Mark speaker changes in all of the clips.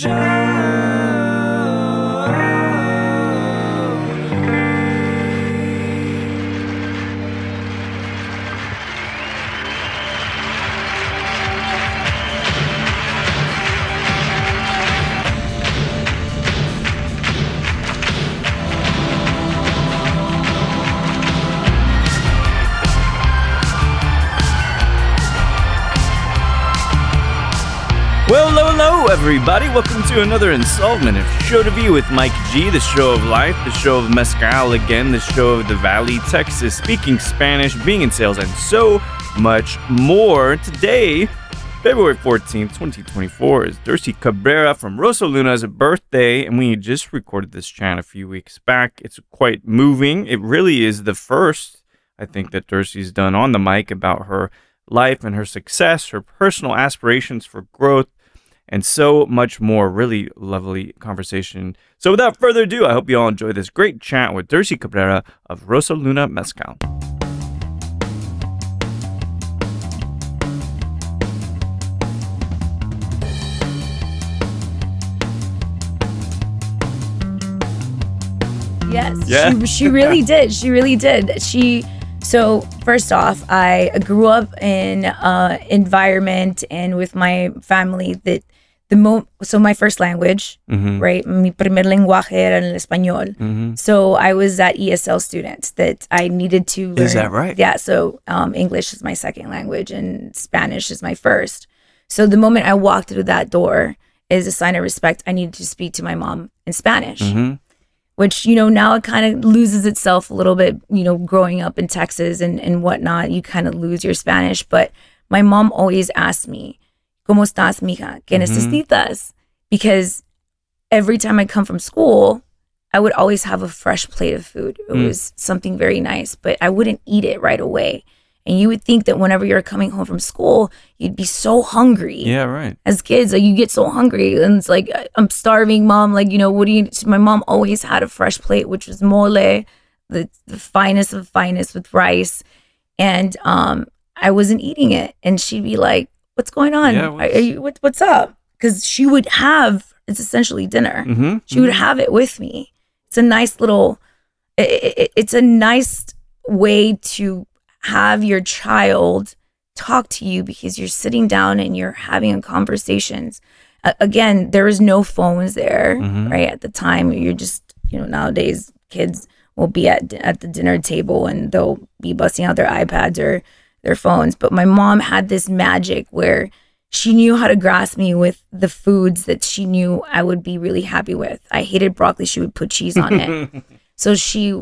Speaker 1: Well, everybody. Welcome to another installment of Show to View with Mike G, the show of life, the show of Mezcal again, the show of the Valley, Texas, speaking Spanish, being in sales, and so much more. Today, February 14th, 2024, is Dercy Cabrera from Rosaluna's birthday, and we just recorded this chat a few weeks back. It's quite moving. It really is the first, I think, that Dercy's done on the mic about her life and her success, her personal aspirations for growth, and so much more. Really lovely conversation. So, without further ado, I hope you all enjoy this great chat with Dercy Cabrera of Rosaluna Mezcal.
Speaker 2: Yes.
Speaker 1: Yeah.
Speaker 2: She, she really did. She really did. She so first off, I grew up in uh environment and with my family that the mo so my first language,
Speaker 1: Mhm.
Speaker 2: right? Mi primer lenguaje era el español.
Speaker 1: Mhm.
Speaker 2: So I was that ESL student that I needed to learn.
Speaker 1: Is that right?
Speaker 2: Yeah. So um, English is my second language and Spanish is my first. So the moment I walked through that door, as a sign of respect, I needed to speak to my mom in Spanish
Speaker 1: Mhm.
Speaker 2: which you know now it kind of loses itself a little bit you know growing up in texas and, and whatnot you kind of lose your spanish but my mom always asked me cómo estás mija qué necesitas because every time i come from school i would always have a fresh plate of food it
Speaker 1: Mm.
Speaker 2: was something very nice but i wouldn't eat it right away and you would think that whenever you're coming home from school you'd be so hungry
Speaker 1: Yeah, right.
Speaker 2: as kids, like you get so hungry and it's like I'm starving, mom. Like you know, what do you? My mom always had a fresh plate, which was mole, the the finest of finest with rice, and um, I wasn't eating it, and she'd be like, "What's going on?
Speaker 1: Yeah,
Speaker 2: are,
Speaker 1: what's-
Speaker 2: are you what, what's up?" Because she would have it's essentially dinner.
Speaker 1: Mm-hmm.
Speaker 2: She would have it with me. It's a nice little. It, it, it's a nice way to have your child talk to you because you're sitting down and you're having conversations. Uh, again, there was no phones there,
Speaker 1: Mhm.
Speaker 2: right? At the time, you're just you know nowadays kids will be at at the dinner table and they'll be busting out their iPads or their phones. But my mom had this magic where she knew how to grasp me with the foods that she knew I would be really happy with. I hated broccoli; she would put cheese on it. So she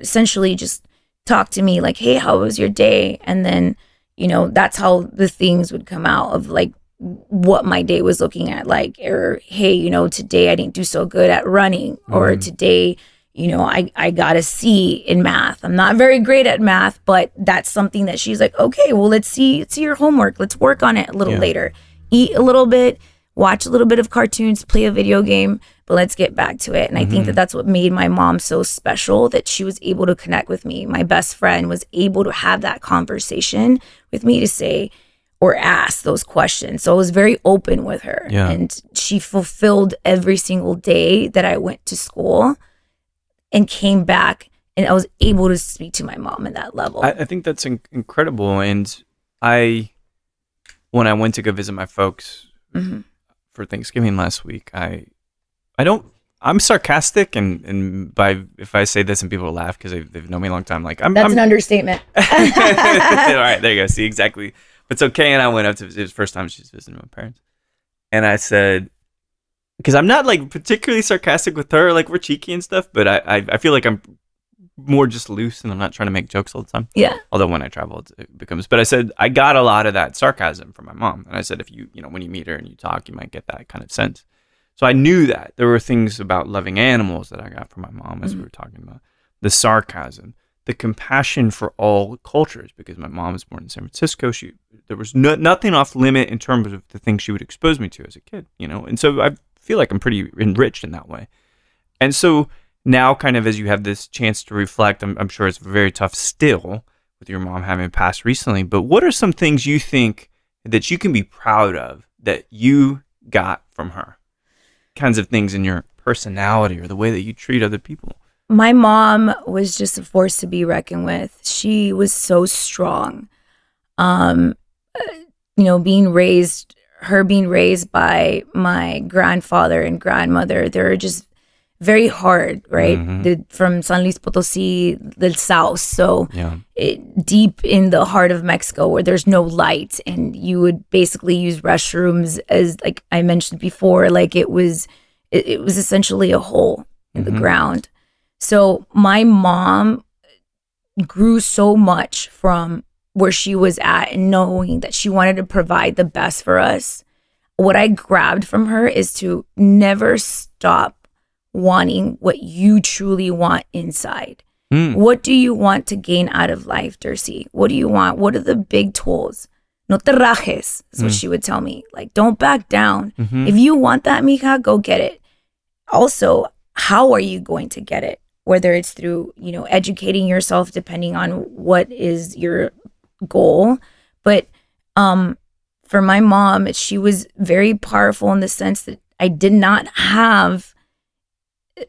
Speaker 2: essentially just talk to me like, "Hey, how was your day?" And then, you know, that's how the things would come out of like what my day was looking at like or hey, you know, today I didn't do so good at running or mm-hmm. today, you know, I I got a C in math. I'm not very great at math, but that's something that she's like, "Okay, well, let's see see your homework. Let's work on it a little
Speaker 1: Yeah.
Speaker 2: later. Eat a little bit, watch a little bit of cartoons, play a video game, but let's get back to it. And I think that mm-hmm. that's what made my mom so special that she was able to connect with me. My best friend was able to have that conversation with me to say or ask those questions. So I was very open with her.
Speaker 1: Yeah.
Speaker 2: And she fulfilled every single day that I went to school and came back and I was able to speak to my mom at that level.
Speaker 1: I, I think that's in- incredible. And I, when I went to go visit my folks
Speaker 2: Mhm.
Speaker 1: for Thanksgiving last week, I, I don't. I'm sarcastic, and and by if I say this and people laugh because they've, they've known me a long time, like I'm.
Speaker 2: That's
Speaker 1: I'm
Speaker 2: an understatement.
Speaker 1: All right, there you go. See exactly. But it's okay. And I went up to it was the first time she's visiting my parents, and I said, because I'm not like particularly sarcastic with her, like we're cheeky and stuff, but I I, I feel like I'm more just loose and I'm not trying to make jokes all the time.
Speaker 2: yeah.
Speaker 1: Although when I travel, it- becomes. But I said I got a lot of that sarcasm from my mom, and I said if you you know when you meet her and you talk, you might get that kind of sense. So I knew that there were things about loving animals that I got from my mom, as we mm-hmm. were talking about the sarcasm, the compassion for all cultures. Because my mom was born in San Francisco, she there was no, nothing off limit in terms of the things she would expose me to as a kid, you know. And so I feel like I'm pretty enriched in that way. And so now, kind of as you have this chance to reflect, I'm, I'm sure it's very tough still with your mom having passed recently. But what are some things you think that you can be proud of that you got from her? kinds of things in your personality or the way that you treat other people?
Speaker 2: My mom was just a force to be reckoned with. She was so strong. Um, uh, you know, being raised, her being raised by my grandfather and grandmother, they're just very hard, right?
Speaker 1: Mhm.
Speaker 2: The, from San Luis Potosi, the south. So
Speaker 1: Yeah.
Speaker 2: it, deep in the heart of Mexico where there's no light and you would basically use restrooms as like I mentioned before like it was it, it was essentially a hole in the
Speaker 1: Mhm.
Speaker 2: ground. So my mom grew so much from where she was at and knowing that she wanted to provide the best for us. What I grabbed from her is to never stop wanting what you truly want inside.
Speaker 1: Mm.
Speaker 2: What do you want to gain out of life, Dercy? What do you want? What are the big tools? No te rajes, is what
Speaker 1: Mm.
Speaker 2: she would tell me. Like, don't back down.
Speaker 1: Mhm.
Speaker 2: If you want that, mija, go get it. Also, how are you going to get it? Whether it's through, you know, educating yourself, depending on what is your goal. But um, for my mom, she was very powerful in the sense that I did not have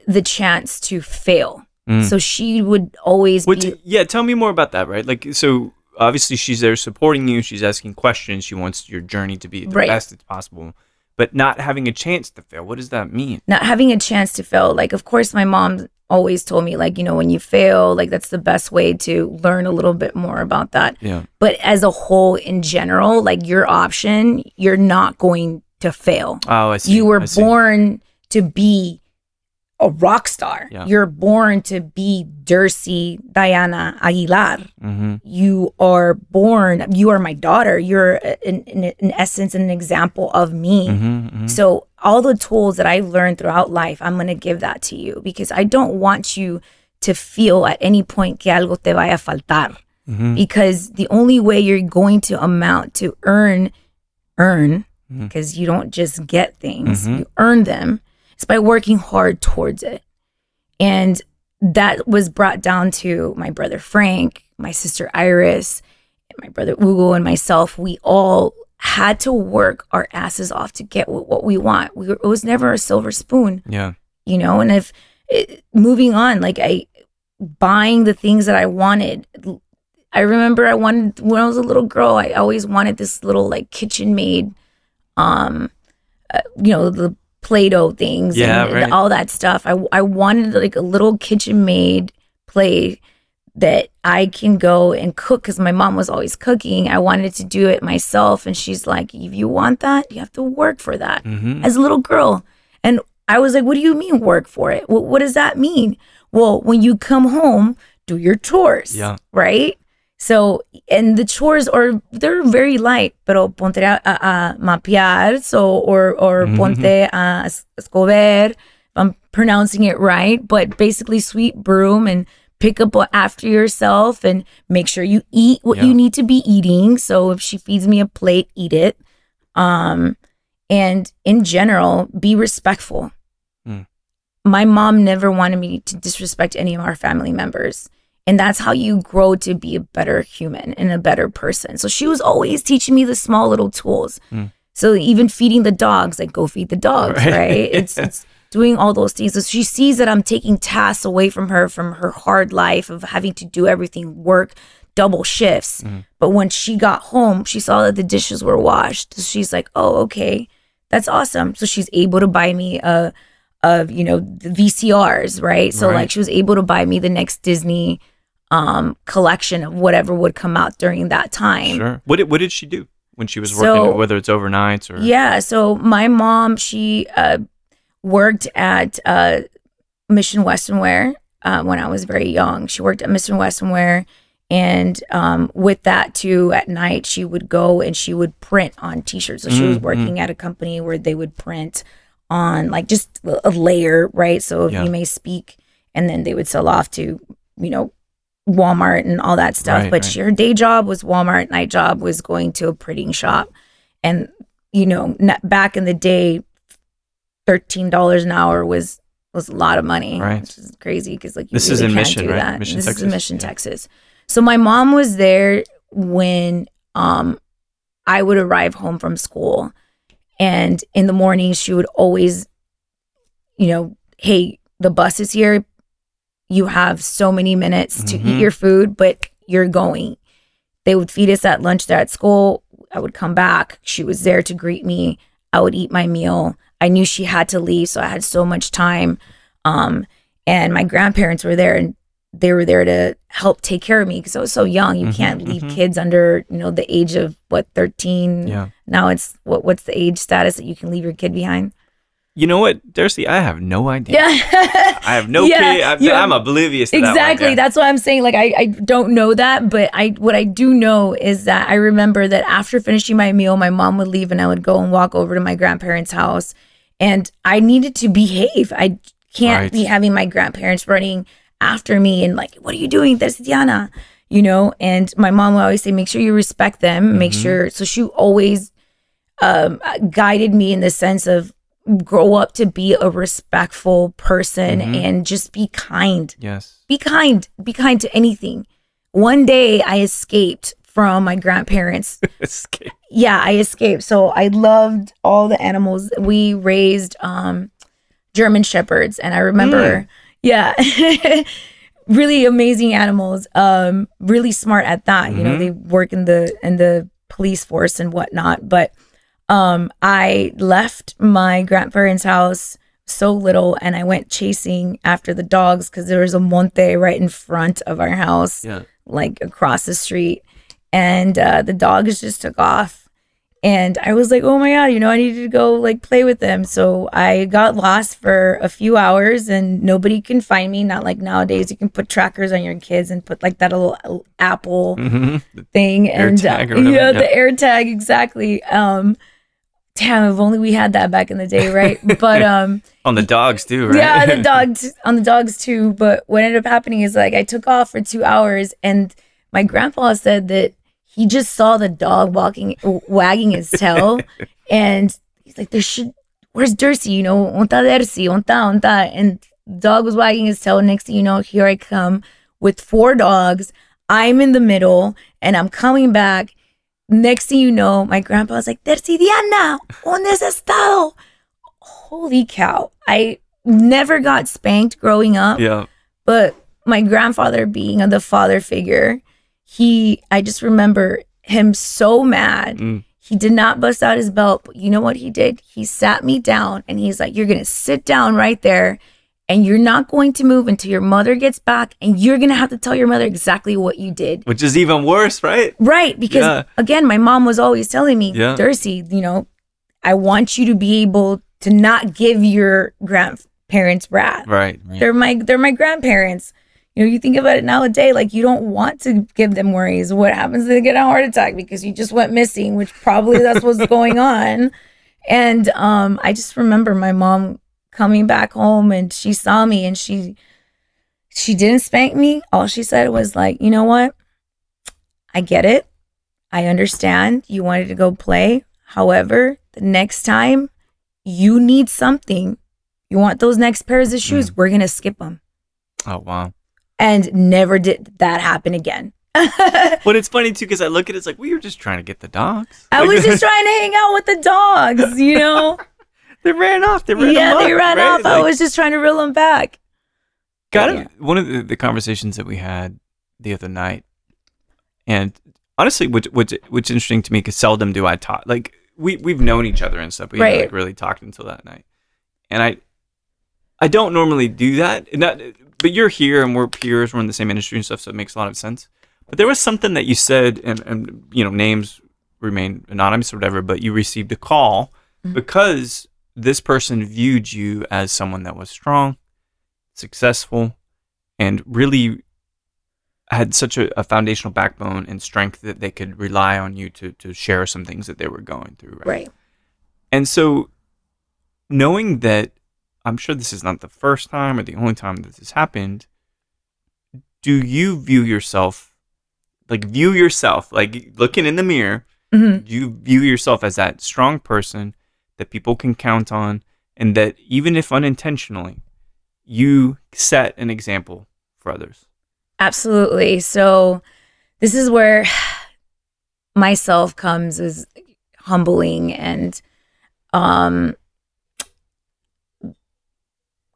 Speaker 2: the chance to fail.
Speaker 1: Mm.
Speaker 2: So she would always
Speaker 1: Which,
Speaker 2: be
Speaker 1: yeah, tell me more about that, right? Like, so obviously she's there supporting you. She's asking questions. She wants your journey to be the
Speaker 2: Right.
Speaker 1: best it's possible, but not having a chance to fail. What does that mean?
Speaker 2: not having a chance to fail. Like, of course, my mom always told me, like, you know, when you fail, like, that's the best way to learn a little bit more about that.
Speaker 1: Yeah.
Speaker 2: But as a whole, in general, like, your option, you're not going to fail.
Speaker 1: Oh, I see.
Speaker 2: You were
Speaker 1: I see.
Speaker 2: born to be a rock star.
Speaker 1: Yeah.
Speaker 2: You're born to be Dercy Diana Aguilar.
Speaker 1: Mm-hmm.
Speaker 2: You are born, you are my daughter. You're in, in, in essence an example of me.
Speaker 1: Mm-hmm.
Speaker 2: So all the tools that I've learned throughout life, I'm gonna give that to you because I don't want you to feel at any point que algo te vaya a faltar.
Speaker 1: Mm-hmm.
Speaker 2: Because the only way you're going to amount to earn, earn, because you don't just get things,
Speaker 1: Mhm.
Speaker 2: you earn them. It's by working hard towards it. And that was brought down to my brother Frank, my sister Iris, my brother Ugo, and myself. We all had to work our asses off to get what, we want. We were, it was never a silver spoon,
Speaker 1: Yeah.
Speaker 2: you know. And if it, moving on, like I buying the things that I wanted. I remember I wanted when I was a little girl. I always wanted this little like kitchen made, um, uh, you know, the Play-Doh things
Speaker 1: Yeah,
Speaker 2: and,
Speaker 1: right.
Speaker 2: and all that stuff. I I wanted like a little kitchen made play that I can go and cook because my mom was always cooking. I wanted to do it myself, and she's like, "If you want that, you have to work for that."
Speaker 1: Mm-hmm.
Speaker 2: As a little girl, and I was like, "What do you mean work for it? What, what does that mean?" Well, when you come home, do your chores.
Speaker 1: Yeah.
Speaker 2: Right. So, and the chores are they're very light, pero ponte a, a, mapear, so or or
Speaker 1: Mhm.
Speaker 2: ponte a es- escober. If I'm pronouncing it right, but basically sweep broom and pick up after yourself and make sure you eat what
Speaker 1: Yeah.
Speaker 2: you need to be eating. So if she feeds me a plate, eat it. Um, and in general, be respectful.
Speaker 1: Mm.
Speaker 2: My mom never wanted me to disrespect any of our family members. And that's how you grow to be a better human and a better person. So she was always teaching me the small little tools.
Speaker 1: Mm.
Speaker 2: So even feeding the dogs, like go feed the dogs,
Speaker 1: Right.
Speaker 2: right? It's it's doing all those things. So she sees that I'm taking tasks away from her from her hard life of having to do everything, work double shifts.
Speaker 1: Mhm.
Speaker 2: But when she got home, she saw that the dishes were washed. So she's like, "Oh, okay, that's awesome." So she's able to buy me a, of you know the VCRs, right? So
Speaker 1: Right.
Speaker 2: like she was able to buy me the next Disney um collection of whatever would come out during that time.
Speaker 1: Sure. What did What did she do when she was
Speaker 2: So-
Speaker 1: working? Whether it's overnights or
Speaker 2: Yeah. So my mom, she uh, worked at uh, Mission Western Wear uh, when I was very young. She worked at Mission Western Wear. And um, with that too, at night she would go and she would print on T-shirts. So she was
Speaker 1: Mhm.
Speaker 2: working at a company where they would print on like just a layer, right? So if
Speaker 1: Yeah.
Speaker 2: you may speak, and then they would sell off to, you know, Walmart and all that stuff.
Speaker 1: Right,
Speaker 2: but
Speaker 1: right.
Speaker 2: her day job was Walmart. Night job was going to a printing shop, and you know, back in the day, thirteen dollars an hour was was a lot of money.
Speaker 1: Right.
Speaker 2: which is crazy because like you
Speaker 1: This is in Mission,
Speaker 2: do
Speaker 1: right?
Speaker 2: that.
Speaker 1: Mission,
Speaker 2: this
Speaker 1: Texas?
Speaker 2: is in Mission,
Speaker 1: Yeah.
Speaker 2: Texas. So my mom was there when um I would arrive home from school, and in the morning she would always you know, hey, the bus is here. You have so many minutes to
Speaker 1: Mhm.
Speaker 2: eat your food, but you're going. They would feed us at lunch there at school. I would come back. She was there to greet me. I would eat my meal. I knew she had to leave, so I had so much time. Um, and my grandparents were there and they were there to help take care of me because I was so young. You
Speaker 1: Mhm,
Speaker 2: can't leave
Speaker 1: mhm.
Speaker 2: kids under, you know, the age of what, 13.
Speaker 1: Yeah.
Speaker 2: Now it's what what's the age status that you can leave your kid behind?
Speaker 1: You know what, Darcy? I have no idea.
Speaker 2: Yeah.
Speaker 1: I have no
Speaker 2: Yeah,
Speaker 1: kid. I'm. I'm oblivious to that
Speaker 2: exactly
Speaker 1: yeah.
Speaker 2: that's why i'm saying like I, I don't know that but i what i do know is that i remember that after finishing my meal my mom would leave and i would go and walk over to my grandparents house and i needed to behave i can't
Speaker 1: Right.
Speaker 2: be having my grandparents running after me and like what are you doing there's diana you know and my mom would always say make sure you respect them make
Speaker 1: Mhm.
Speaker 2: sure so she always um guided me in the sense of grow up to be a respectful person
Speaker 1: Mhm.
Speaker 2: and just be kind.
Speaker 1: Yes.
Speaker 2: be kind. Be kind to anything. One day i escaped from my grandparents.
Speaker 1: Escape.
Speaker 2: yeah i escaped. So i loved all the animals. We raised um german shepherds. And i remember yeah. Really amazing animals. Um really smart at that. You know
Speaker 1: Mhm.
Speaker 2: they work in the in the police force and whatnot. But um i left my grandparents house so little and i went chasing after the dogs because there was a monte right in front of our house
Speaker 1: Yeah.
Speaker 2: like across the street. And uh, the dogs just took off. And i was like oh my god you know i needed to go like play with them. So i got lost for a few hours and nobody can find me. Not like nowadays you can put trackers on your kids and put like that little uh, apple
Speaker 1: hmm
Speaker 2: thing
Speaker 1: Air
Speaker 2: and
Speaker 1: tag
Speaker 2: uh, yeah,
Speaker 1: yeah.
Speaker 2: the air tag exactly. Um damn if only we had that back in the day right but um
Speaker 1: On the dogs too, right?
Speaker 2: yeah, the dogs on the dogs too. But what ended up happening is like I took off for two hours, and my grandpa said that he just saw the dog walking, wagging his tail, and he's like, "There should, where's Dercy? You know, onta Dercy, onta onta." And the dog was wagging his tail. Next thing you know, here I come with four dogs. I'm in the middle, and I'm coming back. Next thing you know, my grandpa was like, Dercy Diana, ¿dónde has estado? holy cow. I never got spanked growing up,
Speaker 1: Yeah.
Speaker 2: but my grandfather being the father figure, he, I just remember him so mad.
Speaker 1: Mm.
Speaker 2: He did not bust out his belt, but you know what he did? He sat me down and he's like, You're going to sit down right there and you're not going to move until your mother gets back and you're going to have to tell your mother exactly what you did.
Speaker 1: Which is even worse, right?
Speaker 2: Right. Because
Speaker 1: Yeah.
Speaker 2: again, my mom was always telling me,
Speaker 1: Yeah.
Speaker 2: Darcy, you know, I want you to be able to not give your grandparents wrath.
Speaker 1: Right. right.
Speaker 2: They're my they're my grandparents. You know, you think about it nowadays, like you don't want to give them worries. What happens if they get a heart attack because you just went missing, which probably that's what's going on. And um, I just remember my mom coming back home and she saw me and she she didn't spank me. All she said was like, you know what? I get it. I understand you wanted to go play. However, the next time you need something, you want those next pairs of shoes, mm. we're going to skip them.
Speaker 1: Oh wow.
Speaker 2: And never did that happen again.
Speaker 1: But it's funny too because I look at it it's like we were just trying to get the dogs.
Speaker 2: I was just trying to hang out with the dogs, you know?
Speaker 1: They ran off. They ran.
Speaker 2: yeah,
Speaker 1: amok,
Speaker 2: they ran
Speaker 1: right?
Speaker 2: off. I was just trying to reel them back.
Speaker 1: Got
Speaker 2: Yeah.
Speaker 1: it. One of the, the conversations that we had the other night, and honestly, which which which is interesting to me because seldom do I talk. Like we we've known each other and stuff. We haven't like really talked until that night, and I I don't normally do that. And that, but you're here and we're peers. We're in the same industry and stuff, so it makes a lot of sense. But there was something that you said, and and you know names remain anonymous or whatever. But you received a call
Speaker 2: Mhm.
Speaker 1: because this person viewed you as someone that was strong, successful, and really had such a, a foundational backbone and strength that they could rely on you to to share some things that they were going through. Right.
Speaker 2: Right.
Speaker 1: And so, knowing that, I'm sure this is not the first time or the only time that this has happened. Do you view yourself, like view yourself, like looking in the mirror?
Speaker 2: hmm
Speaker 1: Do you view yourself as that strong person that people can count on, and that even if unintentionally, you set an example for others?
Speaker 2: Absolutely. So this is where myself comes as humbling and um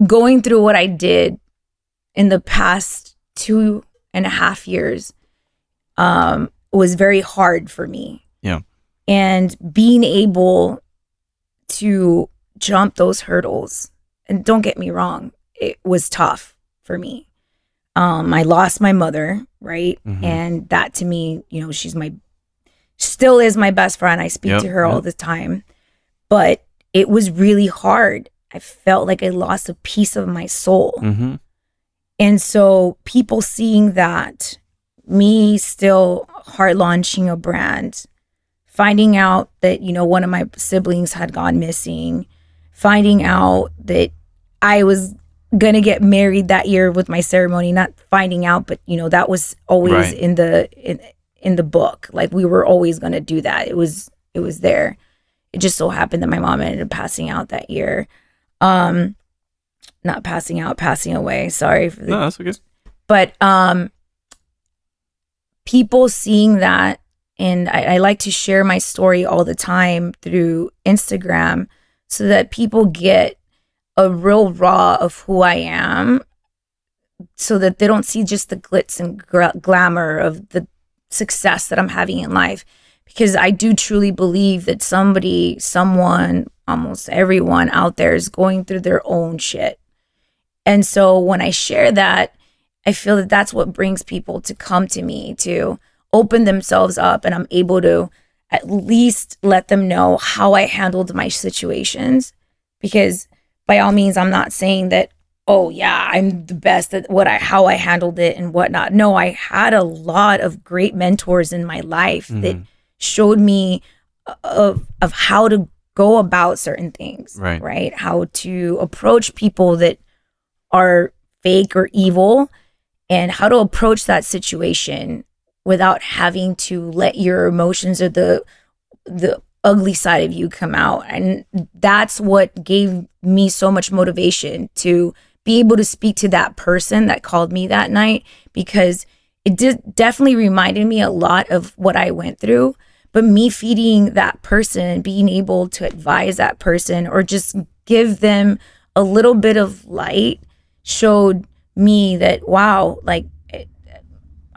Speaker 2: going through what I did in the past two and a half years um, was very hard for me.
Speaker 1: Yeah.
Speaker 2: And being able to jump those hurdles, and don't get me wrong, it was tough for me. Um, I lost my mother, right?
Speaker 1: Mhm.
Speaker 2: And that to me, you know, she's my, still is my best friend. I speak
Speaker 1: Yep,
Speaker 2: to her all the time. But it was really hard. I felt like I lost a piece of my soul.
Speaker 1: Mm-hmm.
Speaker 2: And so people seeing that, me still hard launching a brand, finding out that, you know, one of my siblings had gone missing, finding out that I was gonna get married that year with my ceremony, not finding out, but you know, that was always
Speaker 1: Right.
Speaker 2: in the in, in the book. Like we were always gonna do that. It was it was there. It just so happened that my mom ended up passing out that year. Um not passing out, passing away. Sorry for the
Speaker 1: No, that's okay.
Speaker 2: but um people seeing that and I, I like to share my story all the time through instagram so that people get a real raw of who i am so that they don't see just the glitz and gra- glamour of the success that i'm having in life. Because i do truly believe that somebody someone almost everyone out there is going through their own shit. And so when I share that, I feel that that's what brings people to come to me to open themselves up and I'm able to at least let them know how I handled my situations because by all means I'm not saying that oh yeah I'm the best at what I how I handled it and whatnot no I had a lot of great mentors in my life that
Speaker 1: Mhm.
Speaker 2: showed me uh, of of how to go about certain things
Speaker 1: Right.
Speaker 2: right how to approach people that are fake or evil and how to approach that situation without having to let your emotions or the the ugly side of you come out. And that's what gave me so much motivation to be able to speak to that person that called me that night because it did definitely reminded me a lot of what I went through. But me feeding that person being able to advise that person or just give them a little bit of light showed me that wow like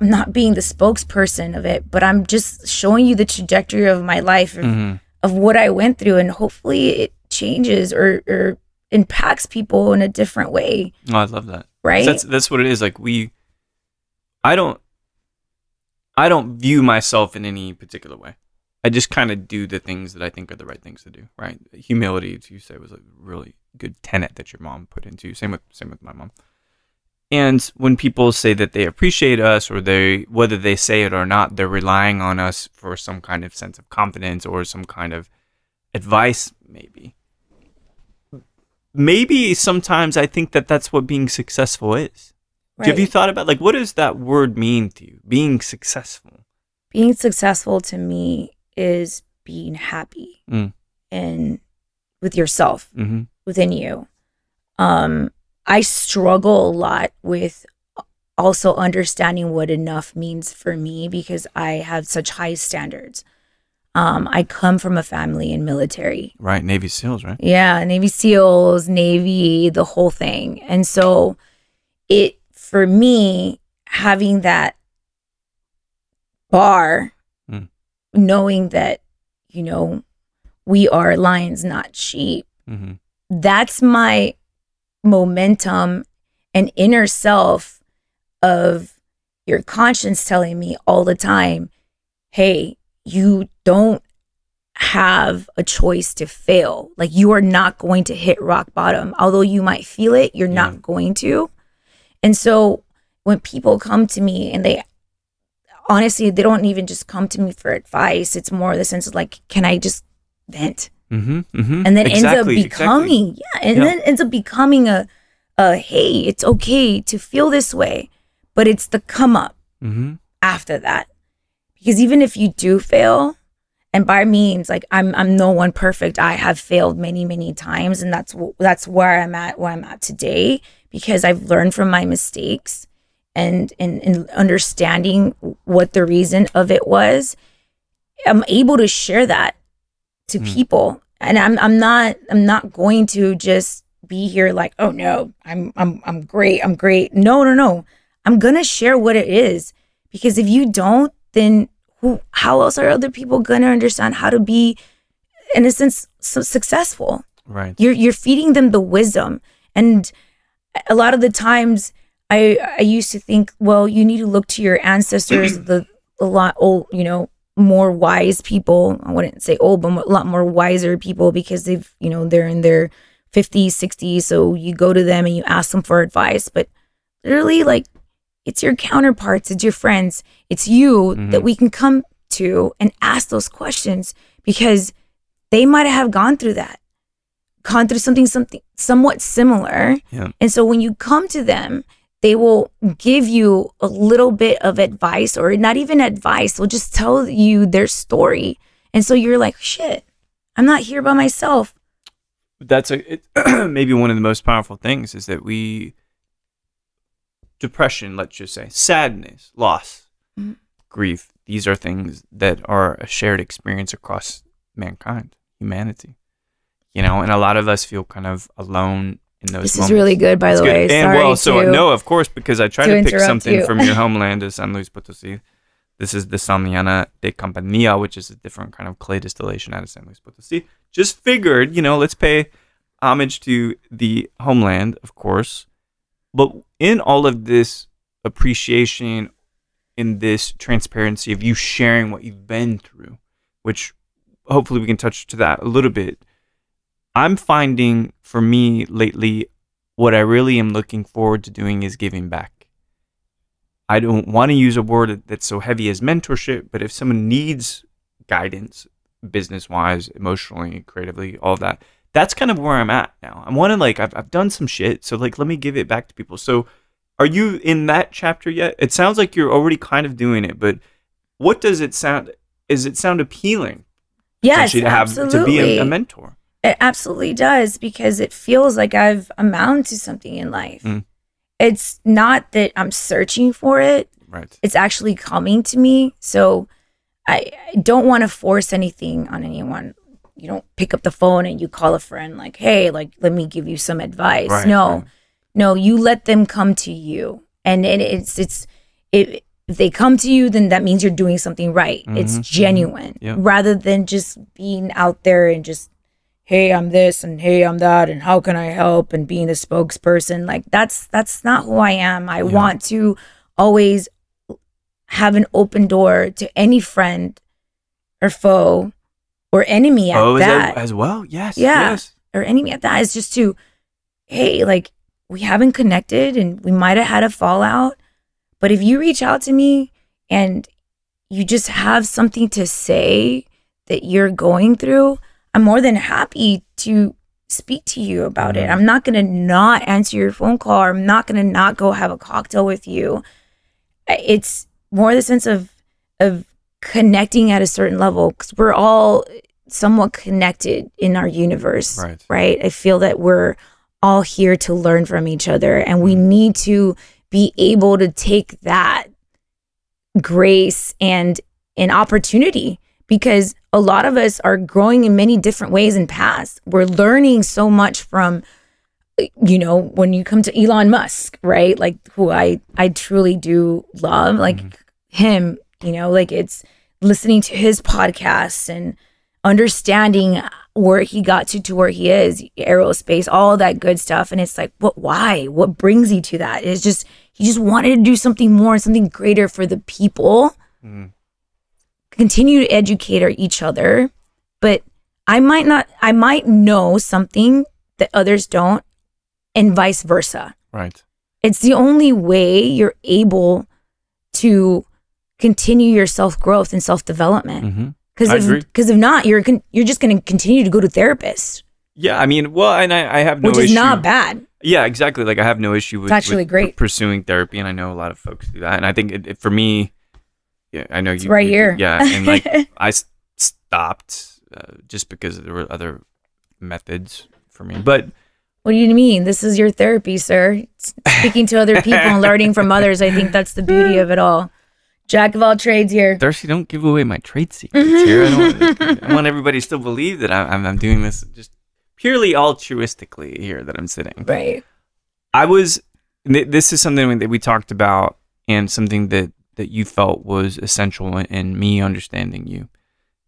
Speaker 2: i'm not being the spokesperson of it but i'm just showing you the trajectory of my life of,
Speaker 1: Mhm.
Speaker 2: of what i went through and hopefully it changes or or impacts people in a different way
Speaker 1: Oh, I love that.
Speaker 2: right
Speaker 1: That's that's what it is. Like we, I don't, I don't view myself in any particular way. I just kind of do the things that I think are the right things to do. Right? Humility, as you say, was a really good tenet that your mom put into. Same with same with my mom. And when people say that they appreciate us, or they whether they say it or not, they're relying on us for some kind of sense of confidence or some kind of advice, maybe. Maybe sometimes I think that that's what being successful is. Have you thought about like what does that word mean to you? Being successful.
Speaker 2: being successful to me is being happy
Speaker 1: Mm.
Speaker 2: and with yourself
Speaker 1: Mm-hmm.
Speaker 2: within you. Um, I struggle a lot with also understanding what enough means for me because I have such high standards. Um, I come from a family in military.
Speaker 1: Right, Navy SEALs, right?
Speaker 2: Yeah, Navy SEALs, Navy, the whole thing. And so it for me having that bar
Speaker 1: Mm.
Speaker 2: knowing that you know we are lions not sheep
Speaker 1: Mm-hmm.
Speaker 2: that's my momentum and inner self of your conscience telling me all the time hey you don't have a choice to fail. Like you are not going to hit rock bottom. Although you might feel it you're
Speaker 1: Yeah.
Speaker 2: not going to. And so when people come to me and they honestly they don't even just come to me for advice. It's more the sense of like can i just vent
Speaker 1: Mm-hmm. mm-hmm.
Speaker 2: and then ends up
Speaker 1: Exactly, exactly.
Speaker 2: becoming yeah and
Speaker 1: Yeah.
Speaker 2: then ends up becoming a a hey it's okay to feel this way but it's the come up
Speaker 1: Mm-hmm.
Speaker 2: after that because even if you do fail and by means like i'm i'm no one perfect i have failed many many times and that's that's where i'm at where i'm at today because i've learned from my mistakes and and, and understanding what the reason of it was i'm able to share that to
Speaker 1: Mm.
Speaker 2: people and i'm i'm not i'm not going to just be here like, oh no, I'm I'm I'm great, I'm great. No, no, no. I'm gonna share what it is because if you don't, then who? How else are other people gonna understand how to be, in a sense, so successful?
Speaker 1: Right.
Speaker 2: You're you're feeding them the wisdom, and a lot of the times, I I used to think, well, you need to look to your ancestors, the a lot old, you know, more wise people. I wouldn't say old, but a lot more wiser people because they've, you know, they're in their 50s, 60s. So you go to them and you ask them for advice. But literally, like, it's your counterparts, it's your friends, it's you mm-hmm. that we can come to and ask those questions because they might have gone through that, gone through something, something somewhat similar.
Speaker 1: Yeah.
Speaker 2: And so when you come to them, they will give you a little bit of advice or not even advice. They'll just tell you their story. And so you're like, shit, I'm not here by myself.
Speaker 1: that's a it, maybe one of the most powerful things is that we depression let's just say sadness loss
Speaker 2: Mhm.
Speaker 1: grief these are things that are a shared experience across mankind humanity you know and a lot of us feel kind of alone in those
Speaker 2: This is really good, by
Speaker 1: It's
Speaker 2: the
Speaker 1: good.
Speaker 2: way.
Speaker 1: and
Speaker 2: Sorry
Speaker 1: well so
Speaker 2: to-
Speaker 1: no of course because i try
Speaker 2: to
Speaker 1: to, pick something
Speaker 2: you.
Speaker 1: from your homeland of san luis potosi this is the Salmiana de Campanilla, which is a different kind of clay distillation out of San Luis Potosi. Just figured, you know, let's pay homage to the homeland, of course. But in all of this appreciation, in this transparency of you sharing what you've been through, which hopefully we can touch to that a little bit, I'm finding for me lately, what I really am looking forward to doing is giving back. I don't want to use a word that's so heavy as mentorship, but if someone needs guidance, business wise, emotionally, creatively, all that, that's kind of where I'm at now. I'm wanting like I've I've done some shit, so like let me give it back to people. So, are you in that chapter yet? It sounds like you're already kind of doing it, but what does it sound? Is it sound appealing?
Speaker 2: Yes,
Speaker 1: to have
Speaker 2: absolutely.
Speaker 1: to be a, a mentor?
Speaker 2: It absolutely does because it feels like I've amounted to something in life.
Speaker 1: Mm.
Speaker 2: It's not that I'm searching for it,
Speaker 1: Right.
Speaker 2: it's actually coming to me. So I, I don't want to force anything on anyone. You don't pick up the phone and you call a friend like, "Hey, like let me give you some advice."
Speaker 1: Right,
Speaker 2: no.
Speaker 1: right.
Speaker 2: No, you let them come to you. And it, it's it's it, if they come to you, then that means you're doing something right. It's
Speaker 1: Mhm, mhm.
Speaker 2: genuine
Speaker 1: Yeah.
Speaker 2: rather than just being out there and just, hey, I'm this and hey, I'm that and how can I help and being the spokesperson. Like that's that's not who I am. I
Speaker 1: Yeah.
Speaker 2: want to always have an open door to any friend or foe or enemy at
Speaker 1: oh,
Speaker 2: that
Speaker 1: as well? Yes.
Speaker 2: Yeah.
Speaker 1: Yes.
Speaker 2: or enemy at that is just to, hey, like we haven't connected and we might have had a fallout, but if you reach out to me and you just have something to say that you're going through, I'm more than happy to speak to you about it.
Speaker 1: Mhm.
Speaker 2: I'm not going to not answer your phone call I'm not going to not go have a cocktail with you. It's more the sense of of connecting at a certain level cuz we're all somewhat connected in our universe
Speaker 1: Right.
Speaker 2: right i feel that we're all here to learn from each other and we need to be able to take that grace and an opportunity because a lot of us are growing in many different ways and paths. We're learning so much from you know when you come to Elon Musk right? Like who I I truly do love like him you know? Like it's listening to his podcasts and understanding where he got to to where he is aerospace all that good stuff. And it's like what why? What brings you to that? It's just he just wanted to do something more something greater for the people.
Speaker 1: Mhm.
Speaker 2: Continue to educate each other but i might not i might know something that others don't and vice versa
Speaker 1: Right.
Speaker 2: it's the only way you're able to continue your self growth and self development.
Speaker 1: Mm-hmm.
Speaker 2: Because if because if not, you're con- you're just going to continue to go to therapists,
Speaker 1: Yeah, I mean, well, and I, I have no
Speaker 2: which is
Speaker 1: issue.
Speaker 2: not bad.
Speaker 1: Yeah, exactly. Like I have no issue with,
Speaker 2: It's actually
Speaker 1: with
Speaker 2: great.
Speaker 1: pursuing therapy, and I know a lot of folks do that. And I think it, it- for me, yeah, I know you
Speaker 2: right
Speaker 1: you-
Speaker 2: here.
Speaker 1: Yeah, and like I s- stopped uh, just because there were other methods for me. But
Speaker 2: What do you mean? This is your therapy, sir. Speaking to other people and learning from others. I think that's the beauty of it all. Jack of all trades here.
Speaker 1: Darcy, don't give away my trade secrets here. I, don't, I want everybody to still believe that I, I'm, I'm doing this just purely altruistically here that I'm sitting.
Speaker 2: Right.
Speaker 1: I was. th- This is something that we talked about, and something that that you felt was essential in, me understanding you,